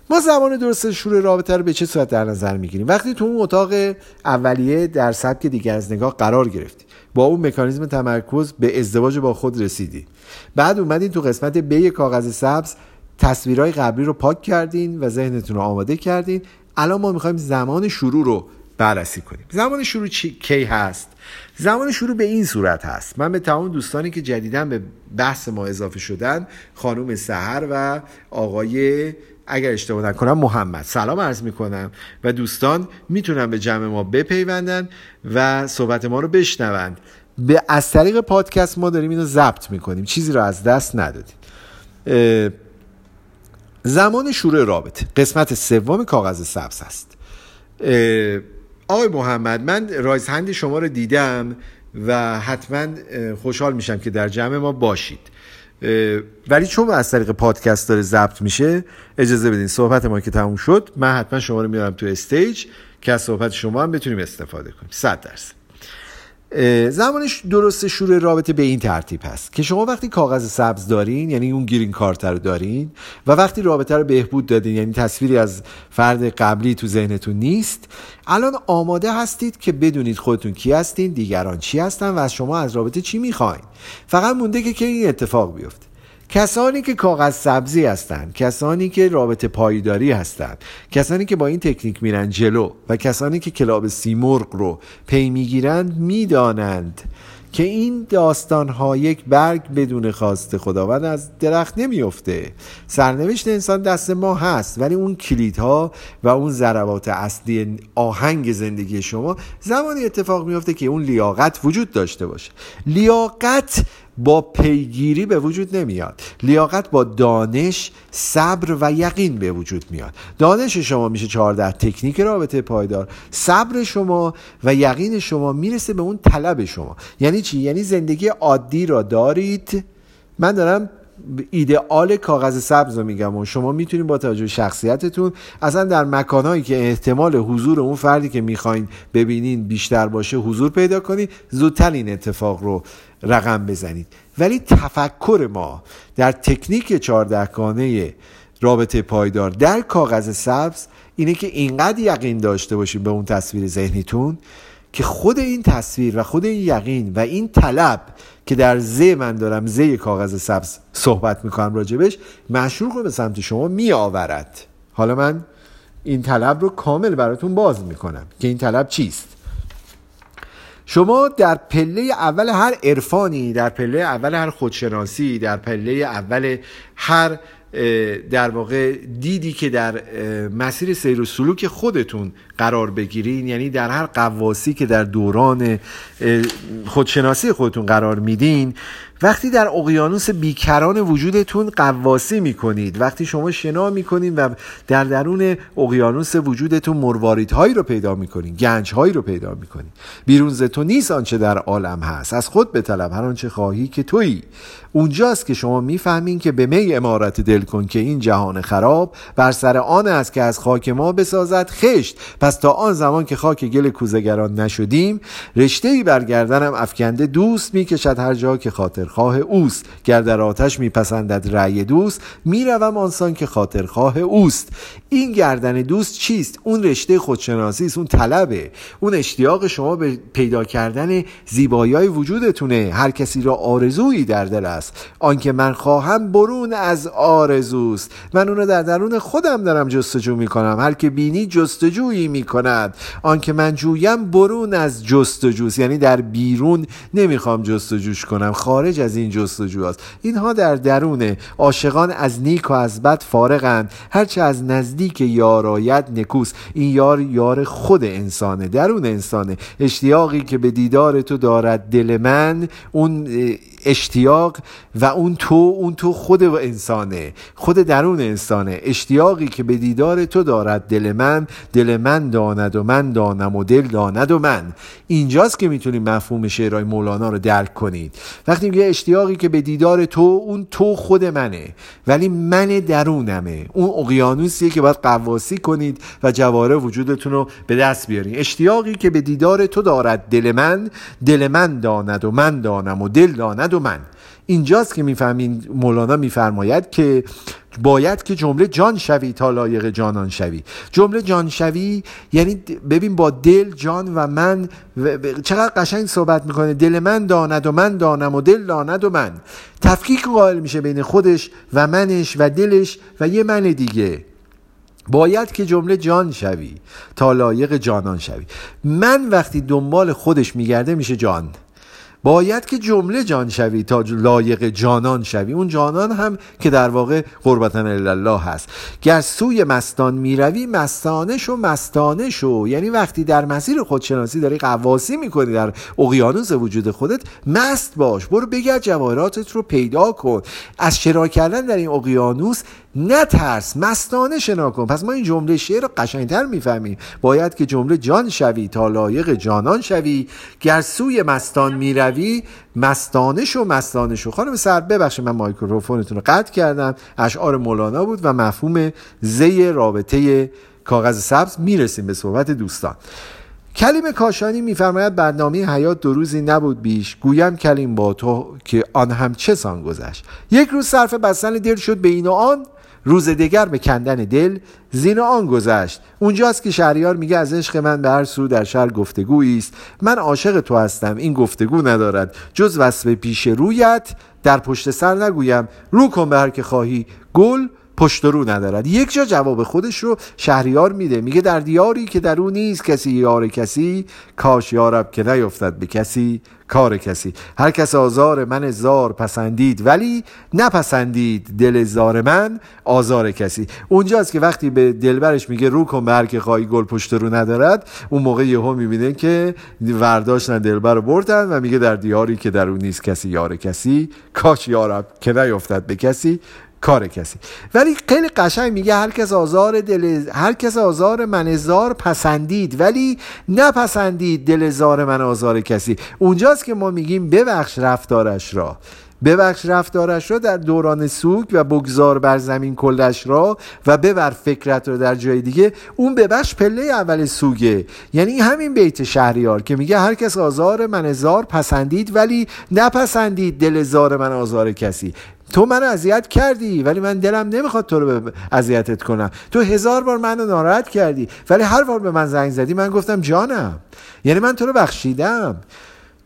ما زمان درست شروع رابطه رو به چه صورت در نظر می‌گیریم؟ وقتی تو اون اتاق اولیه در سبک دیگر از نگاه قرار گرفتی با اون مکانیزم تمرکز به ازدواج با خود رسیدی بعد اومدین تو قسمت بی کاغذ سبز تصویرهای قبلی رو پاک کردین و ذهنتون رو آماده کردین. الان ما می‌خوایم زمان شروع رو بررسی کنیم. زمان شروع چی؟ کی هست؟ زمان شروع به این صورت هست. من به تمام دوستانی که جدیدا به بحث ما اضافه شدن خانم سهر و آقای اگر اشتباه نکنم محمد. سلام عرض می‌کنم. و دوستان می‌تونن به جمع ما بپیوندن و صحبت ما رو بشنوند. به از طریق پادکست ما داریم اینو ضبط می‌کنیم. چیزی رو از دست ندادیم. زمان شروع رابطه. قسمت سوم کاغذ سبز هست آقای محمد من رایز هند شما رو دیدم و حتما خوشحال میشم که در جمع ما باشید. ولی چون از طریق پادکست داره ضبط میشه اجازه بدین صحبت ما که تموم شد من حتما شما رو میارم تو استیج که از صحبت شما هم بتونیم استفاده کنیم. صد درصد. زمانش درست شروع رابطه به این ترتیب هست که شما وقتی کاغذ سبز دارین یعنی اون گرین کارت رو دارین و وقتی رابطه رو بهبود دادین یعنی تصویری از فرد قبلی تو ذهنتون نیست الان آماده هستید که بدونید خودتون کی هستین دیگران چی هستن و از شما از رابطه چی می‌خواین. فقط مونده که که این اتفاق بیفته. کسانی که کاغذ سبزی هستند کسانی که رابطه پایداری هستند کسانی که با این تکنیک میرن جلو و کسانی که کلاب سیمرغ رو پی می‌گیرند می‌دانند که این داستان ها یک برگ بدون خواست خداوند از درخت نمیفته سرنوشت انسان دست ما هست ولی اون کلیدها و اون ضربات اصلی آهنگ زندگی شما زمانی اتفاق میفته که اون لیاقت وجود داشته باشه. لیاقت با پیگیری به وجود نمیاد. لیاقت با دانش صبر و یقین به وجود میاد. دانش شما میشه 14 تکنیک رابطه پایدار. صبر شما و یقین شما می‌رسه به اون طلب شما. یعنی چی؟ یعنی زندگی عادی را دارید. من دارم ایدئال کاغذ سبز رو میگم و شما می‌تونید با توجه شخصیتتون اصلا در مکانهایی که احتمال حضور اون فردی که می‌خواین ببینین بیشتر باشه حضور پیدا کنید زودتر این اتفاق رو رقم بزنید. ولی تفکر ما در تکنیک چهاردهگانه رابطه پایدار در کاغذ سبز اینه که اینقدر یقین داشته باشید به اون تصویر ذهنیتون که خود این تصویر و خود این یقین و این طلب که در زی من دارم زی کاغذ سبز صحبت می‌کنم راجبش مشروع رو به سمت شما می آورد حالا من این طلب رو کامل براتون باز می‌کنم که این طلب چیست؟ شما در پله اول هر عرفانی در پله اول هر خودشناسی در پله اول هر در واقع دیدی که در مسیر سیر و سلوک خودتون قرار بگیرین؟ یعنی در هر قواسی که در دوران خودشناسی خودتون قرار میدین وقتی در اقیانوس بیکران وجودتون قواسی می‌کنید وقتی شما شنا می‌کنید و در درون اقیانوس وجودتون مرواریدهایی رو پیدا می‌کنید گنجهایی رو پیدا می‌کنید. بیرون ز تو نیست آنچه در عالم هست. از خود بطلب هر آنچه خواهی که تویی. اونجاست که شما می‌فهمین که به می امارت دل کن که این جهان خراب بر سر آن است که از خاک ما بسازد خشت. پس تا آن زمان که خاک گل کوزگران نشدیم رشته ای برگردنم افکنده دوست می‌کشد هر جا که خاطر خاطرخواه اوست. گر در آتش میپسندد رأی دوست می‌روم آنسان که خاطرخواه اوست. این گردن دوست چیست؟ اون رشته خودشناسی است اون طلبه. اون اشتیاق شما به پیدا کردن زیبایی وجودتونه. هر کسی را آرزویی در دل است. آنکه من خواهم برون از آرزوست. من اون رو در درون خودم دارم جستجو می‌کنم. هر که بینی جستجویی می‌کند. آنکه من جویم برون از جستجوست. یعنی در بیرون نمی‌خوام جستجوش کنم. خارج از این جستجو است. اینها در درونه عاشقان از نیک و از بد فارغند. هرچه از نزدیک یارایت نکوس. این یار یار خود انسانه درون انسانه. اشتیاقی که به دیدار تو دارد دل من اون اشتیاق و اون تو اون تو خود انسانه خود درون انسانه. اشتیاقی که به دیدار تو دارد دل من دل من داند و من دانم و دل داند و من. اینجاست که می‌تونیم مفهوم شعرهای مولانا رو درک کنید. وقتی میگه اشتیاقی که به دیدار تو اون تو خود منه ولی من درونمه. اون اقیانوسیه که باید قواسی کنید و جواره وجودتون رو به دست بیارید اشتیاقی که به دیدار تو دارد دل من دل من داند و من دانم و دل داند و من. اینجاست که می‌فهمین مولانا میفرماید که باید که جمله جان شوی تا لایق جانان شوی. جمله جان شوی یعنی ببین با دل جان و من چقدر قشنگ صحبت می‌کنه. دل من داند و من دانم و دل داند و من. تفکیک قائل میشه بین خودش و منش و دلش و یه من دیگه. باید که جمله جان شوی تا لایق جانان شوی. من وقتی دنبال خودش میگرده میشه جان. باید که جمله جان شوی تا لایق جانان شوی. اون جانان هم که در واقع قربتن الله هست. گر سوی مستان می‌روی مستانه شو مستانه شو یعنی وقتی در مسیر خودشناسی داری قواسی می‌کنی در اقیانوس وجود خودت مست باش. برو بگرد جواهراتت رو پیدا کن. از شنا کردن در این اقیانوس نترس مستانه شنا کن. پس ما این جمله شعر رو قشنگتر می‌فهمیم. باید که جمله جان شوی تا لایق جانان شوی. گر سوی مستان می‌روی مستانه شو مستانه شو. خانم سر ببخشید من مایکروفونتون رو قطع کردم. اشعار مولانا بود و مفهوم زی رابطه کاغذ سبز. می‌رسیم به صحبت دوستان. کلیم کاشانی میفرماید برنامه حیات دو روزی نبود بیش. گویم کلیم با تو که آن هم چه سان گذشت. یک روز صرف بستن دل شد به این و آن. روز دیگر به کندن دل زین آن گذشت. اونجاست که شهریار میگه از عشق من به هر سو در شهر گفتگویی است. من عاشق تو هستم این گفتگو ندارد. جز وصف پیش رویت در پشت سر نگویم. رو کن به هر که خواهی. گل پشت رو ندارد. یک جا جواب خودش رو شهریار میده. میگه در دیاری که در او نیست کسی یار کسی کاش یارب که نیفتد به کسی کار کسی. هر کس آزار من زار پسندید ولی نپسندید دل زار من آزار کسی. اونجاست که وقتی به دلبرش میگه رو کن به که خواهی گل پشت رو ندارد اون موقع یهو می‌بینه که ورداشتن دلبر رو بردن و میگه در دیاری که در اون نیست کسی یار کسی کاش یارب که نیفتد به کسی کار کسی. ولی خیلی قشنگ میگه هر کس آزار دل هر کس آزار من زار پسندید ولی نپسندید دل زار من آزار کسی. اونجاست که ما میگیم ببخش رفتارش را. ببخش رفتارش را در دوران سوگ و بگذار بر زمین کلش را و ببر فکرت رو در جای دیگه اون ببخش پله اول سوگه یعنی همین بیت شهریار که میگه هر کس آزار من زار پسندید ولی نپسندید دل زار من آزار کسی. تو منو اذیت کردی ولی من دلم نمی‌خواد تو رو اذیتت کنم. تو هزار بار منو ناراحت کردی ولی هر بار به من زنگ زدی من گفتم جانم. یعنی من تو رو بخشیدم.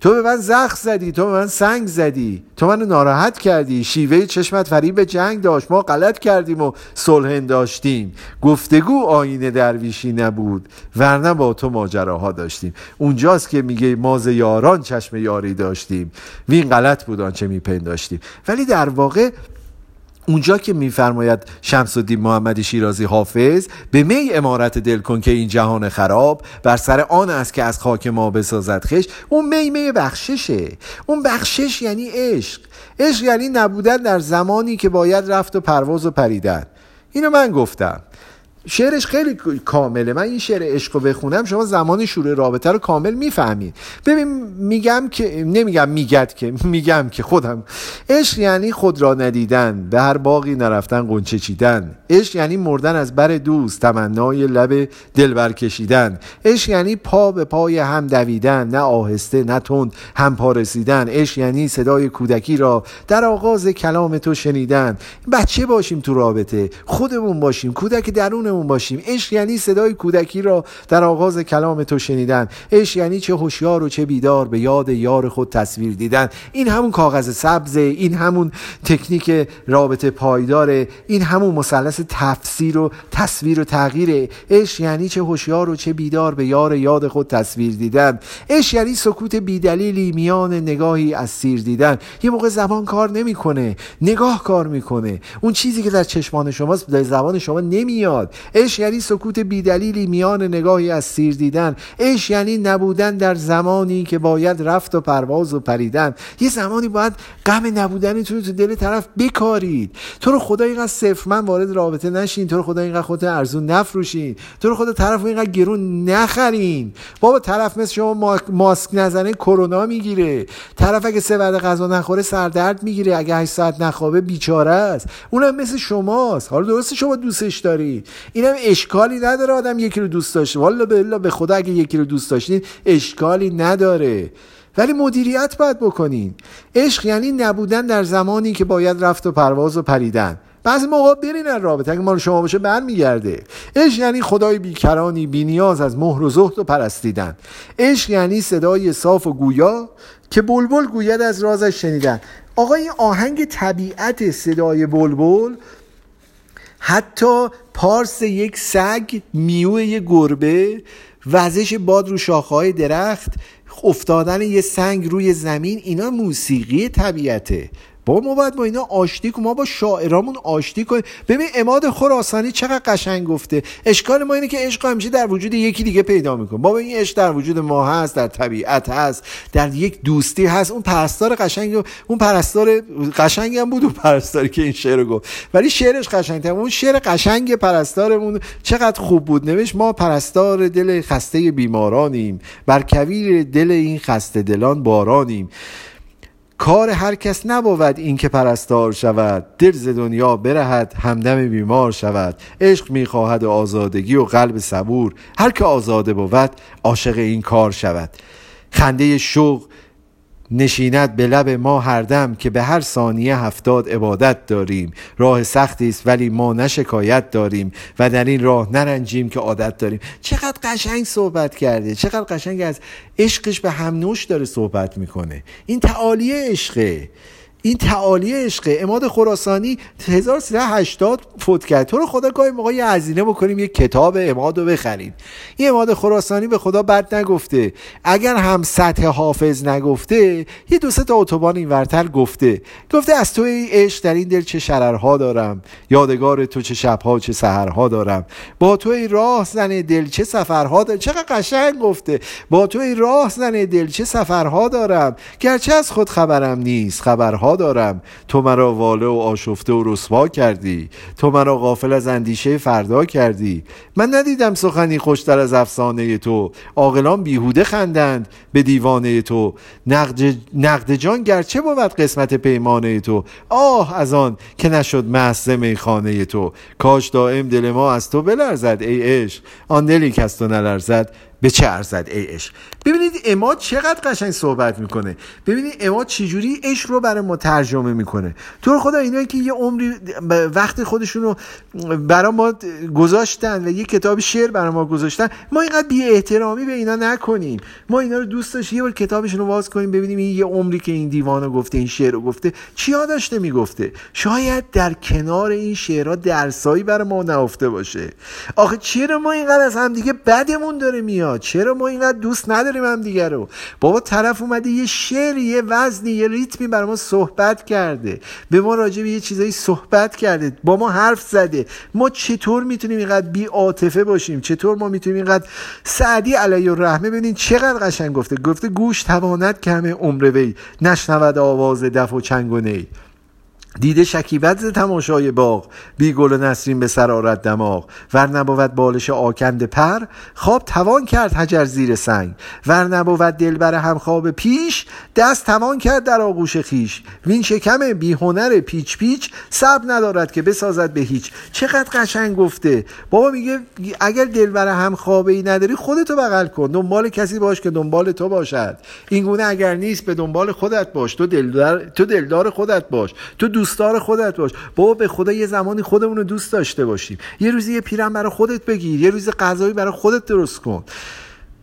تو به من زخ زدی تو به من سنگ زدی تو منو ناراحت کردی شیوه چشمت فریب جنگ داشت ما غلط کردیم و صلح داشتیم گفتگو آینه درویشی نبود ورنه با تو ماجراها داشتیم. اونجاست که میگه ماز یاران چشم یاری داشتیم. وین غلط بود آنچه میپنداشتیم. ولی در واقع اونجا که میفرماید شمس الدین محمد شیرازی حافظ به می امارت دل کن که این جهان خراب بر سر آن است که از خاک ما بسازد خش اون می می بخششه. اون بخشش یعنی عشق. عشق یعنی نبودن در زمانی که باید رفت و پرواز و پریدن. اینو من گفتم. شعرش خیلی کامله. من این شعر عشق رو بخونم شما زمان شروع رابطه رو کامل می‌فهمید. ببین میگم که نمیگم میگد که میگم که خودم. عشق یعنی خود را ندیدن به هر باقی نرفتن قنچه چیدن. عشق یعنی مردن از بر دوست تمنای لب دلبر کشیدن. عشق یعنی پا به پای هم دویدن نه آهسته نه تند هم پارسیدن عشق یعنی صدای کودکی را در آغاز کلام تو شنیدن. بچه باشیم تو رابطه خودمون باشیم. کودک درونمون باشیم. عشق یعنی صدای کودکی را در آغاز کلام تو شنیدن. عشق یعنی چه هوشیار و چه بیدار به یاد یار خود تصویر دیدن. این همون کاغذ سبز این همون تکنیک رابطه پایداره این همون مثلث تفسیر و تصویر و تغییر. عشق یعنی چه هوشیار و چه بیدار به یار یاد خود تصویر دیدن. عشق یعنی سکوت بیدلیلی میان نگاهی از سیر دیدن. یه موقع زبان کار نمی‌کنه. نگاه کار می‌کنه. اون چیزی که در چشمان شماست در زبان شما نمیاد. عشق یعنی سکوت بیدلیلی میان نگاهی از سیر دیدن. عشق یعنی نبودن در زمانی که باید رفت و پرواز و پریدن. یه زمانی باید غم نبودنتون تو دل طرف بکارید. تو رو خدا اینقدر صفر من وارد رابطه نشین. تو رو خدا اینقدر خودت ارزون نفروشین. تو رو خدا طرف اینقدر گرون نخرین. بابا طرف مثل شما ماسک نزنه کرونا می‌گیره. طرف اگه سه وعده غذا نخوره سردرد می‌گیره. اگه 8 ساعت نخوابه بیچاره است. اونم مثل شماست. حالا درسته شما دوستش داری اینم اشکالی نداره آدم یکی رو دوست داشته. والا به به خدا اگه یکی رو دوست داشتین اشکالی نداره. ولی مدیریت باید بکنین. عشق یعنی نبودن در زمانی که باید رفت و پرواز و پریدن. بعضی موقع برین رابطه. اگه مال شما باشه برمیگرده. عشق یعنی خدای بیکرانی بینیاز از مهر و زهد و پرستیدن. عشق یعنی صدای صاف و گویا که بلبل گوید از رازش شنیدن. آقا این آهنگ طبیعت صدای بلبل حتی پارس یک سگ میوه یک گربه وزش باد رو شاخهای درخت افتادن یه سنگ روی زمین اینا موسیقی طبیعته. با ما باید با اینا آشتی کنیم ما با شاعرامون آشتی کنیم ببین اماد خراسانی چقدر قشنگ گفته. اشکال ما اینه که عشق همیشه در وجود یکی دیگه پیدا می‌کنه. بابا این عشق در وجود ما هست در طبیعت هست در یک دوستی هست. اون پرستار قشنگ اون پرستار قشنگ هم بود اون پرستاری که این شعر گفت. ولی شعرش قشنگ اون شعر قشنگ پرستارمون چقدر خوب بود. نوشت ما پرستار دل خسته بیمارانیم. بر کویر دل این خسته دلان بارانیم. کار هر کس نبود این که پرستار شود. دل ز دنیا برهد همدم بیمار شود. عشق می‌خواهد آزادگی و قلب صبور. هر که آزاده بود عاشق این کار شود. خنده شوق نشیند به لب ما هر دم که به هر ثانیه هفتاد عبادت داریم. راه سختی است ولی ما نه شکایت داریم و در این راه نرنجیم که عادت داریم. چقدر قشنگ صحبت کرده. چقدر قشنگ از عشقش به هم نوش داره صحبت می‌کنه. این تعالی عشقه. این تعالی عشقه اماد خراسانی 1380 فوت کرد. تو رو خدا گاهی موقع یه هزینه بکنیم یه کتاب اماد رو بخریم. این اماد خراسانی به خدا بد نگفته. اگر هم سطح حافظ نگفته یه دو تا اتوبان این ورتر گفته. گفته از تو ای عشق در این دل چه شررها دارم. یادگار تو چه شبها چه سهرها دارم. با تو ای راه زن دل چه سفرها دارم. چقدر قشنگ گفته. با تو ای راه زن دل چه سفرها دارم. گرچه از خود خبرم نیست خبرها دارم. تو مرا واله و آشفته و رسوا کردی. تو مرا غافل از اندیشه فردا کردی. من ندیدم سخنی خوشتر از افسانه تو. عاقلان بیهوده خندند به دیوانه تو. نقد, نقد جان گرچه بود قسمت پیمانه تو. آه از آن که نشد محض میخانه تو. کاش دائم دل ما از تو بلرزد ای عشق. آن دلی که از تو نلرزد به چه ارزد ای عشق؟ ببینید اماد چقدر قشنگ صحبت می‌کنه. ببینید اماد چجوری عشق رو برای ما ترجمه می‌کنه. تو خدا اینایی که یه عمری وقت خودشون رو برای ما گذاشتن و یه کتاب شعر برای ما گذاشتن ما اینقدر بی احترامی به اینا نکنیم. ما اینا رو دوست داشتیم یه بار کتابشون رو باز کنیم ببینیم این یه عمری که این دیوانو گفته این شعر رو گفته چیا داشته می‌گفته؟ شاید در کنار این شعرها درسایی برای ما نهفته باشه. آخه چرا ما اینقدر از همدیگه بدمون داره میاد؟ چرا ما اینقدر دوست نداریم هم دیگه رو؟ بابا طرف اومده یه شعری یه وزنی یه ریتمی برای ما صحبت کرده. به ما راجع به یه چیزایی صحبت کرده. با ما حرف زده. ما چطور می‌تونیم اینقدر بی عاطفه باشیم؟ چطور ما می‌تونیم اینقدر سعدی علیه الرحمه ببینین چقدر قشنگ گفته. گفته گوش تواند که همه عمر وی. نشنود آواز دف و چنگ و نی. دیده شکیبت تماشای باغ بی گل و نسرین به سر آرد دماغ. ور نبود بالش آکند پر خواب توان کرد حجر زیر سنگ. ور نبود دلبر همخواب پیش دست توان کرد در آغوش خیش وین شکم بی هنر پیچ پیچ صبر ندارد که بسازد به هیچ. چقدر قشنگ گفته. بابا میگه اگر دلبر همخوابه ای نداری خودتو بغل کن. دنبال کسی باش که دنبال تو باشد. این گونه اگر نیست به دنبال خودت باش. تو دلدار تو دلدار خودت باش. تو دوستدار خودت باش. بابا به خدا یه زمانی خودمون رو دوست داشته باشیم. یه روزی یه پیرم برای خودت بگیر. یه روز غذایی برای خودت درست کن.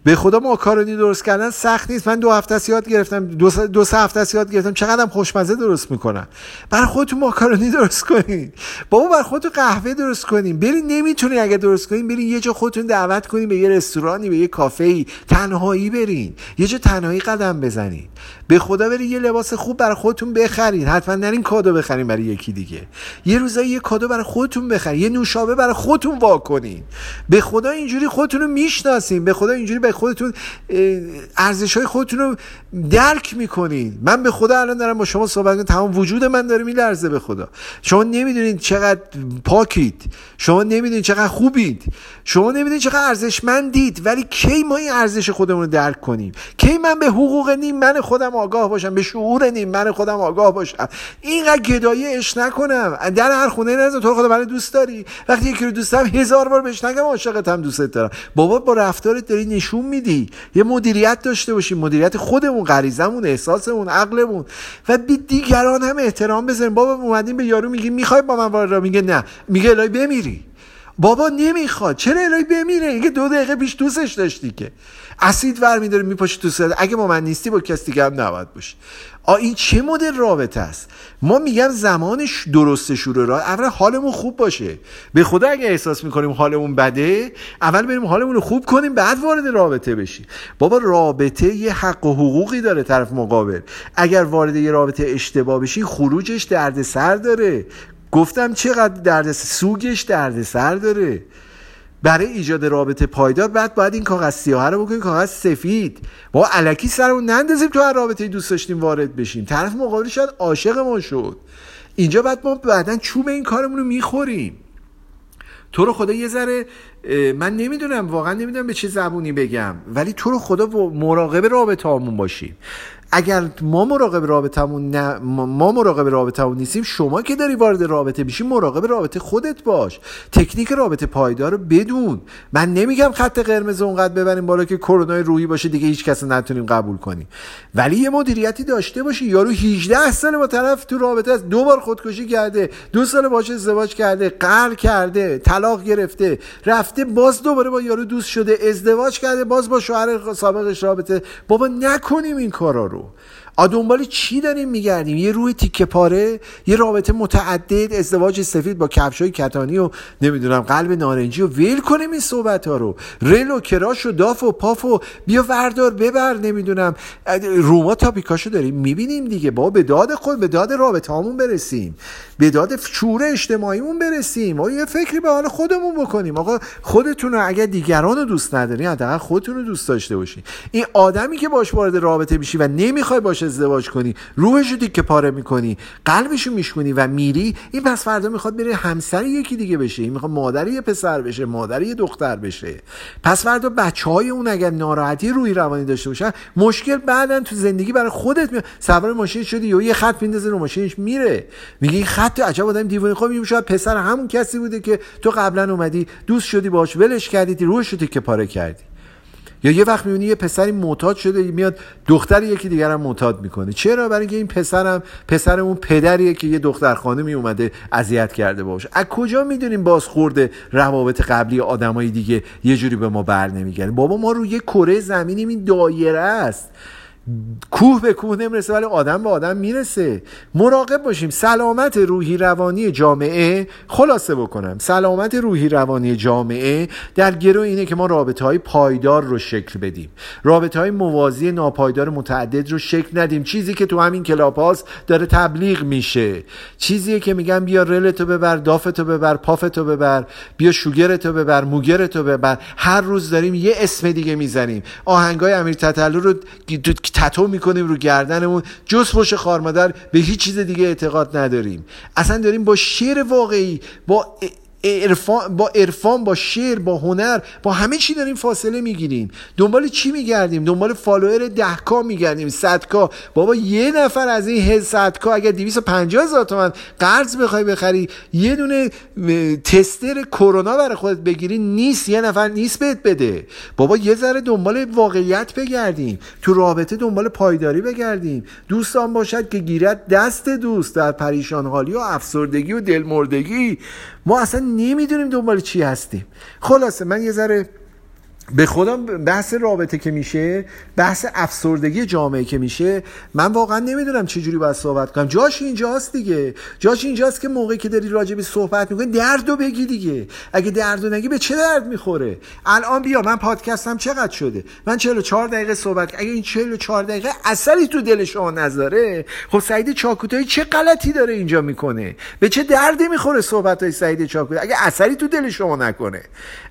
به خدا ماکارونی درست کردن سخت نیست. من دو هفته یاد گرفتم. دو, س... دو سه هفته یاد گرفتم. چقدرم خوشمزه درست می‌کنم برای خودتون ماکارونی درست کنین. بابا برای خودتون قهوه درست کنین. برین نمی‌تونین اگر درست کنین برین یه جا خودتون دعوت کنین به یه رستورانی به یه کافه ای تنهایی برین. یه جا تنهایی قدم بزنین. به خدا برین یه لباس خوب برای خودتون بخرین. حتما نرین کادو بخرین برای یکی دیگه. یه روزایی یه کادو برای خودتون بخرین. یه نوشابه برای خودتون واکنین به خدا اینجوری خودتون رو می‌شناسین. به خدا اینجوری به خودتون ارزش های خودتون رو درک می‌کنین. من به خدا الان دارم با شما صحبت کنم تمام وجود من داره میلرزه به خدا. شما نمی‌دونید چقدر پاکید. شما نمی‌دونید چقدر خوبید. شما نمی‌دونید چقدر ارزشمندید. ولی کی ما این ارزش خودمون رو درک کنیم؟ کی من به حقوق نیم من خودم آگاه باشم؟ به شعور نیم من خودم آگاه باشم؟ اینقدر گدایی اش نکنم. در هر خونه نزن. تو خدا من دوست داری. وقتی یکی رو دوست دارم هزار بار بهش نگم عاشقتم دوست دارم. بابا با رفتارت داری نشون میدی. یه مدیریت داشته باشیم. مدیریت خودمون غریزمون احساسمون عقلمون. و بی دیگران هم احترام بذاریم. بابا اومدیم به یارو میگیم می‌خوای با من وارد میگه نه. میگه الهی بمیری. بابا نمی‌خواد. چرا الهی بمیره؟ اینکه دو دقیقه پیش دوستش داشتی که. اسید ور میداره میپاشه تو سر اگه با من نیستی با کسی دیگه هم نباید باشه آ این چه مدل رابطه است؟ ما میگم زمانش درست شروع را. اول حالمون خوب باشه. به خدا اگه احساس می‌کنیم حالمون بده اول بریم حالمون رو خوب کنیم بعد وارد رابطه بشیم. بابا رابطه یه حق و حقوقی داره طرف مقابل. اگر وارد یه رابطه اشتباه بشی خروجش دردسر داره. گفتم چقدر درد سوگش دردسر داره. برای ایجاد رابطه پایدار بعد باید این کاغذ سیاه رو بکنیم کاغذ سفید. با علکی سرمون نندازیم تو هر رابطه دوست داشتیم وارد بشیم. طرف مقابل شاید عاشق ما شد. اینجا بعد ما بعدا چوب این کارمون رو می‌خوریم. تو رو خدا یه ذره من نمی‌دونم واقعا نمی‌دونم به چه زبونی بگم. ولی تو رو خدا مراقب رابطه همون باشیم. اگر ما مراقب رابطمون نه ما مراقب رابطمون نیستیم شما که داری وارد رابطه میشی مراقب رابطه خودت باش. تکنیک رابطه پایدار رو بدون. من نمیگم خط قرمز اونقدر ببریم بالا که کرونا روحی باشه دیگه هیچ کس نتونیم قبول کنیم. ولی یه مدیریتی داشته باشی. یارو 18 سال با طرف تو رابطه است. دو بار خودکشی کرده دو سال باش ازدواج کرده قهر کرده طلاق گرفته رفته باز دوباره با یارو دوست شده ازدواج کرده باز با شوهر سابقش رابطه. بابا نکنیم این کارا رو. go آ دنبال چی داریم میگردیم؟ یه روی تیکه پاره یه رابطه متعدد ازدواج سفید با کفشای کتانی و نمی‌دونم قلب نارنجی و ویل کنیم این صحبت ها رو. رل و کراش و داف و پاف و بیا وردار ببر نمی‌دونم. روما تاپیکاشو داریم می‌بینیم دیگه. با به داد خود به داد رابطه هامون برسیم. به داد شعور اجتماعیمون برسیم. و یه فکری به حال خودمون بکنیم. آقا خودتون رو اگر دیگران رو دوست نداری حداقل خودتون رو دوست داشته باشین این آدمی که باش وارد رابطه میشی و نمی‌خوای باش ازدواج کنی؟ روحش رو دیگه پاره می‌کنی. قلبش رو میشکنی و میری. این پس فردا می‌خواد بره همسر یکی دیگه بشه. این می‌خواد مادر یه پسر بشه مادر یه دختر بشه. پس فردا بچه های اون اگر ناراحتی روی روانی داشته باشن مشکل بعدا تو زندگی برای خودت می... سوار ماشین شدی یا یه خط میندازه رو ماشینش میره. میگه این خط عجب آدم دیوونه خب پسر همون کسی بوده که تو قبلا اومدی دوست شدی باش ولش کردی روش رو که پاره کردی. یا یه وقت می‌بینی یه پسری معتاد شده میاد دختر یکی دیگر هم معتاد می‌کنه. چرا؟ برای اینکه این پسرم پسر اون پدریه که یه دختر خانمی اومده اذیت کرده باشه از کجا می‌دونیم بازخورده روابط قبلی آدمای دیگه یه جوری به ما بر نمیگردیم بابا ما روی کره زمینیم این دایره است. کوه به کوه نمی‌رسه ولی آدم به آدم می‌رسه. مراقب باشیم. سلامت روحی روانی جامعه خلاصه بکنم. سلامت روحی روانی جامعه در گرو اینه که ما رابطه های پایدار رو شکل بدیم. رابطه های موازی ناپایدار متعدد رو شکل ندیم. چیزی که تو همین کلاپاس داره تبلیغ میشه. چیزیه که میگن بیا رلتو ببر دافتو ببر پافتو ببر بیا شوگرتو ببر موگرتو ببر. هر روز داریم یه اسم دیگه می‌زنیم. آهنگای امیر تتلو رو تتو می‌کنیم رو گردنمون. جز پشت خارمادر به هیچ چیز دیگه اعتقاد نداریم. اصلا داریم با شعر واقعی با عرفان با عرفان با شعر با هنر با همه چی داریم فاصله می‌گیریم. دنبال چی میگردیم؟ دنبال فالوور ده کا میگردیم. صد کا بابا یه نفر از این صد کا اگر 250 هزار تومن قرض بخوای بخری یه دونه تستر کرونا برای خودت بگیری نیست. یه نفر نیست بهت بده. بابا یه ذره دنبال واقعیت بگردیم. تو رابطه دنبال پایداری بگردیم. دوستان باشد که گیرد دست دوست در پریشان حالی و افسردگی و دلمردگی. ما اصلا نمی‌دونیم دنبال چی هستیم. خلاصه من یه ذره به خودم بحث رابطه که میشه بحث افسردگی جامعه که میشه من واقعا نمی‌دونم چه جوری باید صحبت کنم. جاش اینجاست دیگه. جاش اینجاست که موقعی که داری راجبی صحبت می‌کنی دردو بگی دیگه. اگه دردو نگی به چه درد می‌خوره؟ الان بیا من پادکستم چقدر شده؟ من 44 دقیقه صحبت اگه این 44 دقیقه اثری تو دل شما نذاره خب سعید چاکوتایی چه غلطی داره اینجا می‌کنه؟ به چه دردی می‌خوره صحبت های سعید چاکوتایی اگه اثری تو دل شما نکنه.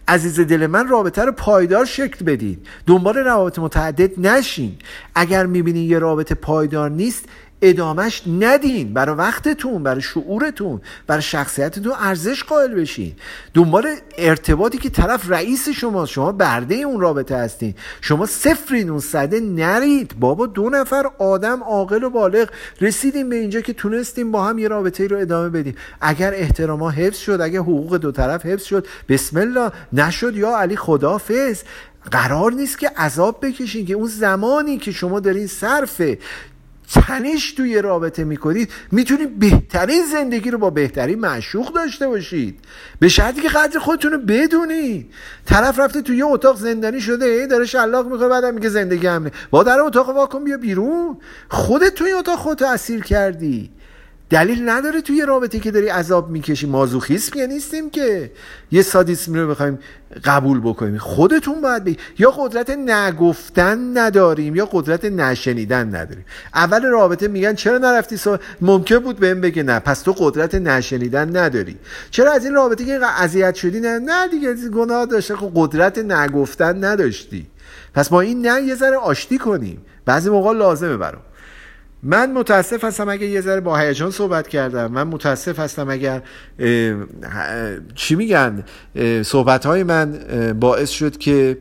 عزیز دل من رابطه رو پایدار شکل بدید. دنبال روابط متعدد نشین. اگر می‌بینین یه رابطه پایدار نیست ادامش ندین. برای وقتتون برای شعورتون برای شخصیتتون ارزش قائل بشین. دنبال ارتباطی که طرف رئیس شما شما برده اون رابطه هستین. شما صفرین اون صده نرید. بابا دو نفر آدم عاقل و بالغ. رسیدیم به اینجا که تونستیم با هم یه رابطه رو ادامه بدیم. اگر احترام حفظ شد اگر حقوق دو طرف حفظ شد بسم الله نشد یا علی خدافظ قرار نیست که عذاب بکشین که اون زمانی که شما دارین صرف تنش توی رابطه می‌کنید می‌تونید بهترین زندگی رو با بهترین معشوق داشته باشید. به شرطی که قدر خودتون رو بدونید طرف رفته توی یه اتاق زندانی شده ای داره شلاق می‌کنه بعدم میگه زندگی همه. با در اتاق واکن بیا بیرون. خودت توی اتاق خودت اسیر کردی. دلیل نداره توی رابطه که داری عذاب می‌کشی مازوخیسم یا نیستیم که یه سادیسم رو بخوایم قبول بکنیم. خودتون باید بگید یا قدرت نگفتن نداریم یا قدرت نشنیدن نداریم. اول رابطه میگن چرا نرفتی سو... ممکن بود بهم بگه نه پس تو قدرت نشنیدن نداری. چرا از این رابطه که اذیت شدی؟ نه نه دیگه گناه داشته خب قدرت نگفتن نداشتی. پس ما این نه یه ذره آشتی کنیم. بعضی موقع لازمه برام. من متاسف هستم اگر یه ذره با هیجان صحبت کردم. من متاسف هستم اگر چی میگن؟ صحبت های من باعث شد که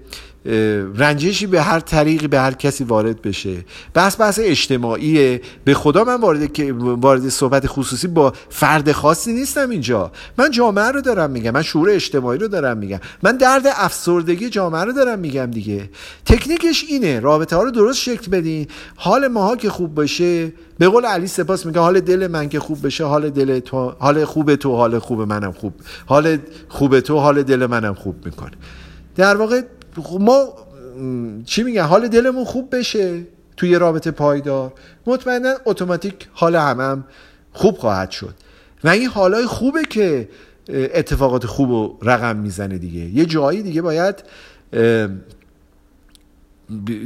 رنجشی به هر طریقی به هر کسی وارد بشه. بحث بحث اجتماعیه. به خدا من وارد وارد صحبت خصوصی با فرد خاصی نیستم اینجا. من جامعه رو دارم میگم. من شعور اجتماعی رو دارم میگم. من درد افسردگی جامعه رو دارم میگم دیگه. تکنیکش اینه. رابطه ها رو درست شکل بدین. حال ماها که خوب باشه به قول علی سپاس میگه حال دل من که خوب بشه حال دل تو حال خوب تو حال خوب منم خوب حال خوب تو حال دل منم خوب می‌کنه. در واقع ما چی میگن؟ حال دلمون خوب بشه توی رابطه پایدار. مطمئنا اتوماتیک حال همم هم خوب خواهد شد. و این حالای خوبه که اتفاقات خوب و رقم می‌زنه دیگه. یه جایی دیگه باید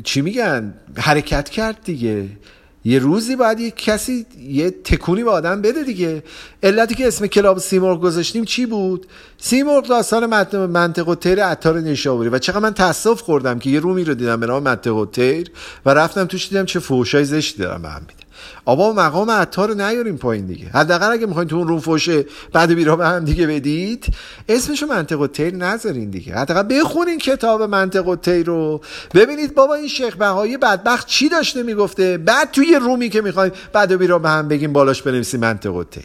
چی میگن؟ حرکت کرد دیگه. یه روزی باید یه کسی یه تکونی به آدم بده دیگه. علتی که اسم کلاب سیمرغ گذاشتیم چی بود؟ سیمرغ داستان منطق و تیر عطار نشابوری و چقدر من تاسف خوردم که یه رومی رو دیدم به نام منطق و تیر و رفتم توش دیدم چه فوشای زشتی دارم به هم میده. آبا مقام عطار رو نیاریم پایین دیگه. حداقل اگه می‌خواین تو اون روم فوشه بعد بیرا به هم دیگه بدید اسمشو منطق و تیر نذارین دیگه. حداقل بخونین کتاب منطق و تیر رو. ببینید بابا این شیخ بهایی بدبخت چی داشته می‌گفته؟ بعد توی رومی که می‌خوایم بعد بیرا به هم بگیم بالاش بنویسیم منطق و تیر.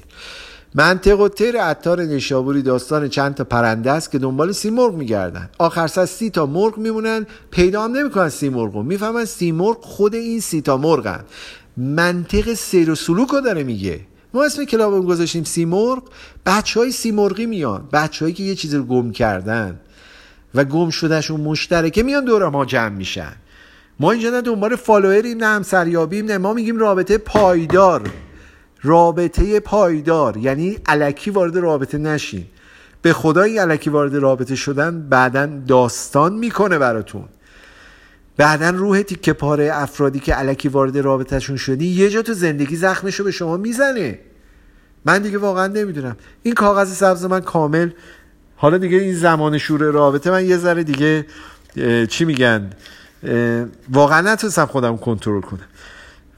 منطق الطیر عطار نیشابوری داستان چند تا پرنده است که دنبال مرغ میگردن. آخر سر سی تا مرغ میمونن. پیدا هم نمی‌کنن سیمرغ می‌فهمن سیمرغ خود این سی تا مرغن. منطق سیر و سلوک رو داره میگه. ما اسم club گذاشتیم سیمرغ. بچه های سیمرغی میان. بچه هایی که یه چیزی رو گم کردن و گم شدهشون مشترکه میان دور ما جمع میشن. ما اینجا نه دنبال follower یم نه همسریابیم نه ما میگیم رابطه پایدار. رابطه پایدار. یعنی علکی وارد رابطه نشین. به خدای علکی وارد رابطه شدن بعدا داستان می‌کنه براتون. بعدا روح تیکه پاره افرادی که علکی وارد رابطهشون شدی یه جا تو زندگی زخمشو به شما می‌زنه. من دیگه واقعا نمی‌دونم. این کاغذ سبز من کامل حالا دیگه این زمان شور رابطه من یه ذره دیگه چی میگن؟ واقعا نتونستم خودم کنترل کنم.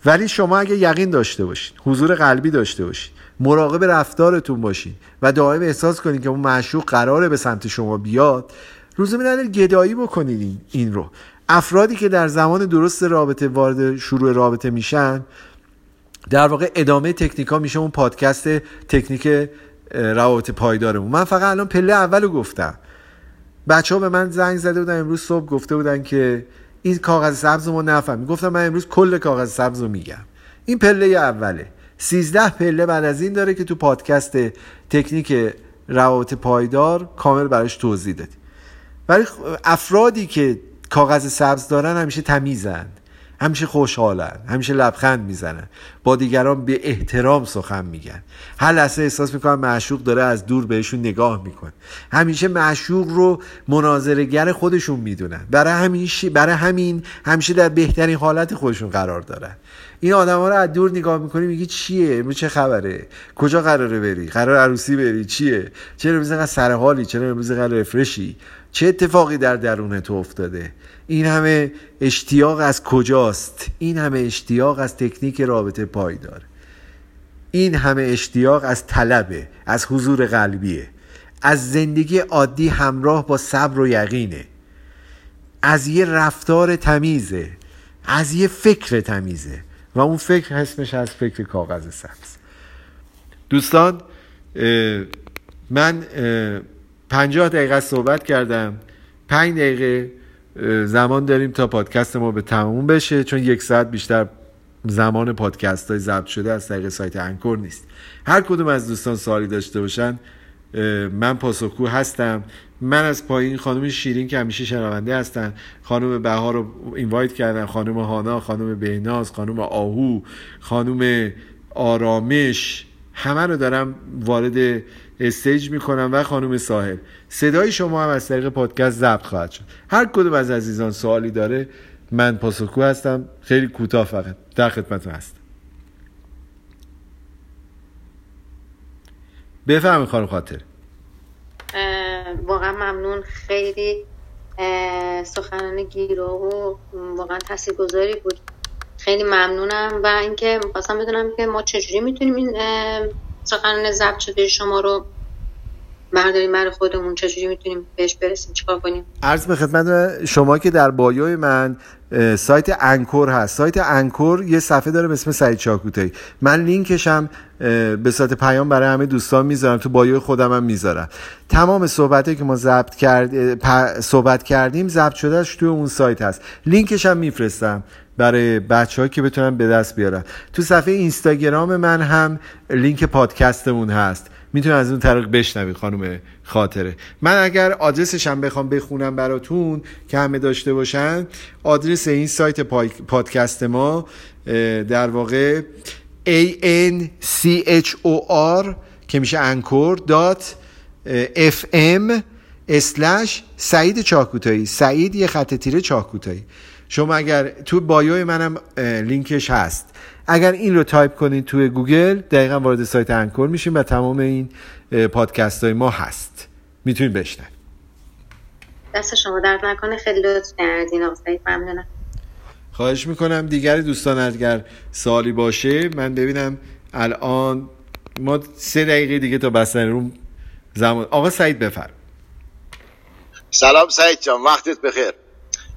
ولی شما اگه یقین داشته باشید حضور قلبی داشته باشید مراقب رفتارتون باشید و دائم احساس کنید که اون معشوق قراره به سمت شما بیاد روز میدن گدایی بکنید این, این رو. افرادی که در زمان درست رابطه وارد شروع رابطه میشن در واقع ادامه تکنیکا میشه اون پادکست تکنیک روابط پایدارمون. من فقط الان پله اولو گفتم. بچه ها به من زنگ زده بودن امروز صبح گفته بودن که این کاغذ سبز ما نفهمیم. گفتم من امروز کل کاغذ سبز رو میگم. این پله اوله. سیزده پله بعد از این داره که تو پادکست تکنیک روابط پایدار کامل براش توضیح دادیم ولی افرادی که کاغذ سبز دارن همیشه تمیزن. همیشه خوشحالن. همیشه لبخند می‌زنن. با دیگران به احترام سخن میگن. هر لحظه احساس می‌کنن معشوق داره از دور بهشون نگاه می‌کنه. همیشه معشوق رو مناظرگر خودشون می‌دونن. برای همین برای همین همیشه در بهترین حالت خودشون قرار دارن. این آدما رو از دور نگاه می‌کنی میگی چیه؟ امروز چه خبره؟ کجا قراره بری؟ قرار عروسی بری؟ چیه؟ چرا امروز اینقدر سر حالی چرا امروز اینقدر رفرشی؟ چه اتفاقی در درون تو افتاده؟ این همه اشتیاق از کجاست؟ این همه اشتیاق از تکنیک رابطه پایدار این همه اشتیاق از طلبه از حضور قلبیه. از زندگی عادی همراه با صبر و یقینه. از یه رفتار تمیزه از یه فکر تمیزه. و اون فکر اسمش از فکر کاغذ سبز. دوستان من پنجاه دقیقه صحبت کردم. پنج دقیقه زمان داریم تا پادکست ما به تموم بشه چون یک ساعت بیشتر زمان پادکست های ضبط شده از طریق سایت Anchor نیست. هر کدوم از دوستان سوالی داشته باشن من پاسخگو هستم. من از پایین خانم شیرین که همیشه شنونده هستن خانم بهار رو invite کردم. خانم هانا خانم بهناز خانم آهو خانم آرامش همه رو دارم وارد stage می‌کنم و خانم ساحل. صدای شما هم از طریق پادکست ضبط خواهد شد. هر کدوم از عزیزان سوالی داره من پاسخگو هستم. خیلی کوتاه فقط. در خدمتتون هستم. بفهمید خانم خاطر. واقعا ممنون. خیلی سخنان گیرا و واقعا تاثیرگذاری بود. خیلی ممنونم. و اینکه می‌خواستم بدونم که ما چجوری می‌تونیم این سخنان ضبط شده شما رو برداریم برای خودمون چجوری می‌تونیم بهش برسیم چیکار کنیم؟ عرض به خدمت شما که در bio ی من سایت Anchor هست. سایت Anchor یه صفحه داره به اسم سعید چاکوتایی من لینکش هم به صورت پیام برای همه دوستان می‌ذارم. تو bio ی خودم هم می‌ذارم. تمام صحبت که ما ضبط کرد صحبت کردیم ضبط شدهش توی اون سایت هست. لینکش هم میفرستم. برای بچه که بتونن به دست بیارن. تو صفحه اینستاگرام من هم لینک پادکستمون هست. می‌تونن از اون طریق بشنوید خانم خاطره. من اگر آدرسش هم بخوام بخونم براتون که همه داشته باشن آدرس این سایت پادکست ما در واقع a n c h o r که میشه Anchor dot FM slash سعید چاکوتایی. سعید یه خط تیره چاکوتایی. شما اگر تو bio منم لینکش هست. اگر این رو تایپ کنید توی گوگل دقیقا وارد سایت Anchor میشیم و تمام این پادکست های ما هست. می‌تونید بشنوید. دست شما درد نکنه. خیلی لطف کردین. آقا سعید ممنونم. خواهش می‌کنم دیگر دوستان اگر سوالی باشه من ببینم الان ما سه دقیقه دیگه تا بستن room زمان. آقا سعید بفرم. سلام سعید جان وقتت بخیر.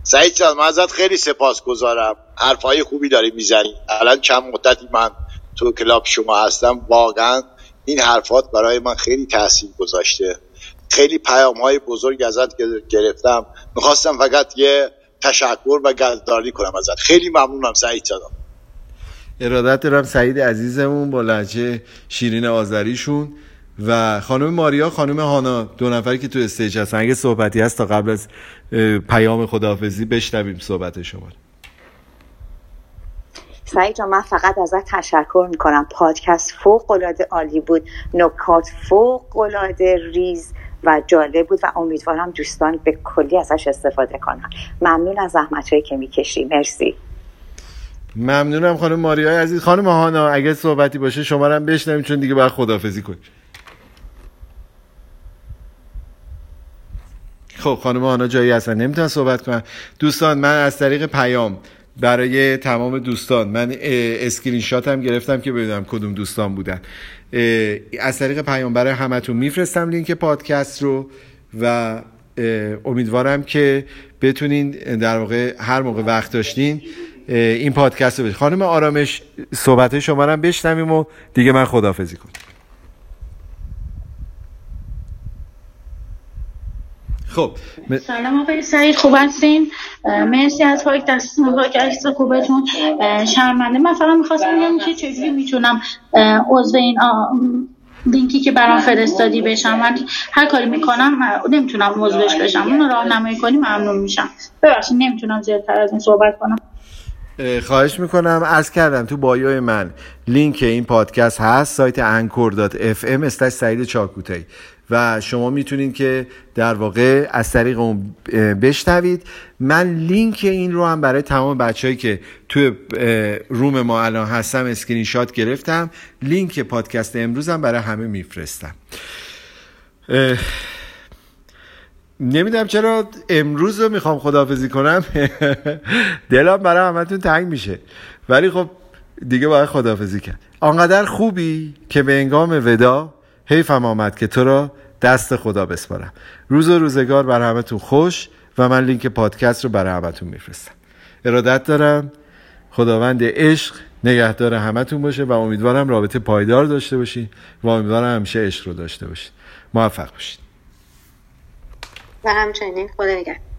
سعید جان من ازت خیلی سپاس گذارم. حرفای خوبی داری می‌زنی. الان چند مدتی من تو کلاب شما هستم. واقعا این حرفات برای من خیلی تاثیر گذاشته. خیلی پیام های بزرگ ازت گرفتم. می‌خواستم فقط یه تشکر و قدردانی کنم ازت. خیلی ممنونم سعید جان. ارادت دارم سعید عزیزمون با لحجه شیرین آذریشون و خانم ماریا خانم هانا دو نفری که تو استیج هستن. اگه صحبتی هست تا قبل از پیام خداحافظی بشنویم صحبت شما. سعید جان من فقط ازت تشکر می‌کنم. پادکست فوق العاده عالی بود. نکات فوق العاده ریز و جالب بود و امیدوارم دوستان به کلی ازش استفاده کنن. ممنون از زحمت که می‌کشی. مرسی. ممنونم خانم ماریا عزیز. خانم هانا اگه صحبتی باشه شما رو هم بشنویم چون دیگه باید خداحافظی کنیم. خب خانم آنا جایی هستن. نمی‌تونن صحبت کنن. دوستان من از طریق پیام برای تمام دوستان من اسکرین شات هم گرفتم که ببینم کدوم دوستان بودن. از طریق پیام برای همتون میفرستم لینک پادکست رو و امیدوارم که بتونین در واقع هر موقع وقت داشتین این پادکست رو خانم آرامش صحبت شما رو بشنویم و دیگه من خدافزی کنم. خب سلام آقای سعید خوب هستین؟ مرسی از پاک دستتون پاک عکس خوبتون. شرمنده. من فقط می‌خواستم بگم که چجوری می‌تونم عضو این لینکی که برام فرستادی بشم. من هر کاری می‌کنم نمی‌تونم موضوعش بشم. اون راهنمایی کنی ممنون میشم. ببخشید نمی‌تونم زیادتر از این صحبت کنم. خواهش می‌کنم. از کردم تو بایو من لینک این پادکست هست سایت anchor.fm استش سعید چاکوتی و شما می‌تونید که در واقع از طریق اون بشنوید. من لینک این رو هم برای تمام بچههایی که توی room ما الان هستم اسکرین شات گرفتم. لینک پادکست امروز هم برای همه میفرستم. نمی‌دونم چرا امروز رو می‌خوام خداحافظی کنم. دلم برای همتون تنگ میشه. ولی خب دیگه باید خداحافظی کرد. آنقدر خوبی که به هنگام وداع حیفم آمد که تو را دست خدا بسپارم. روز و روزگار بر همتون خوش و من لینک پادکست رو برای همتون میفرستم. ارادت دارم خداوند عشق نگهدار همتون باشه و امیدوارم رابطه پایدار داشته باشین و امیدوارم همیشه عشق رو داشته باشین. موفق باشین. و همچنین خدا نگهدار.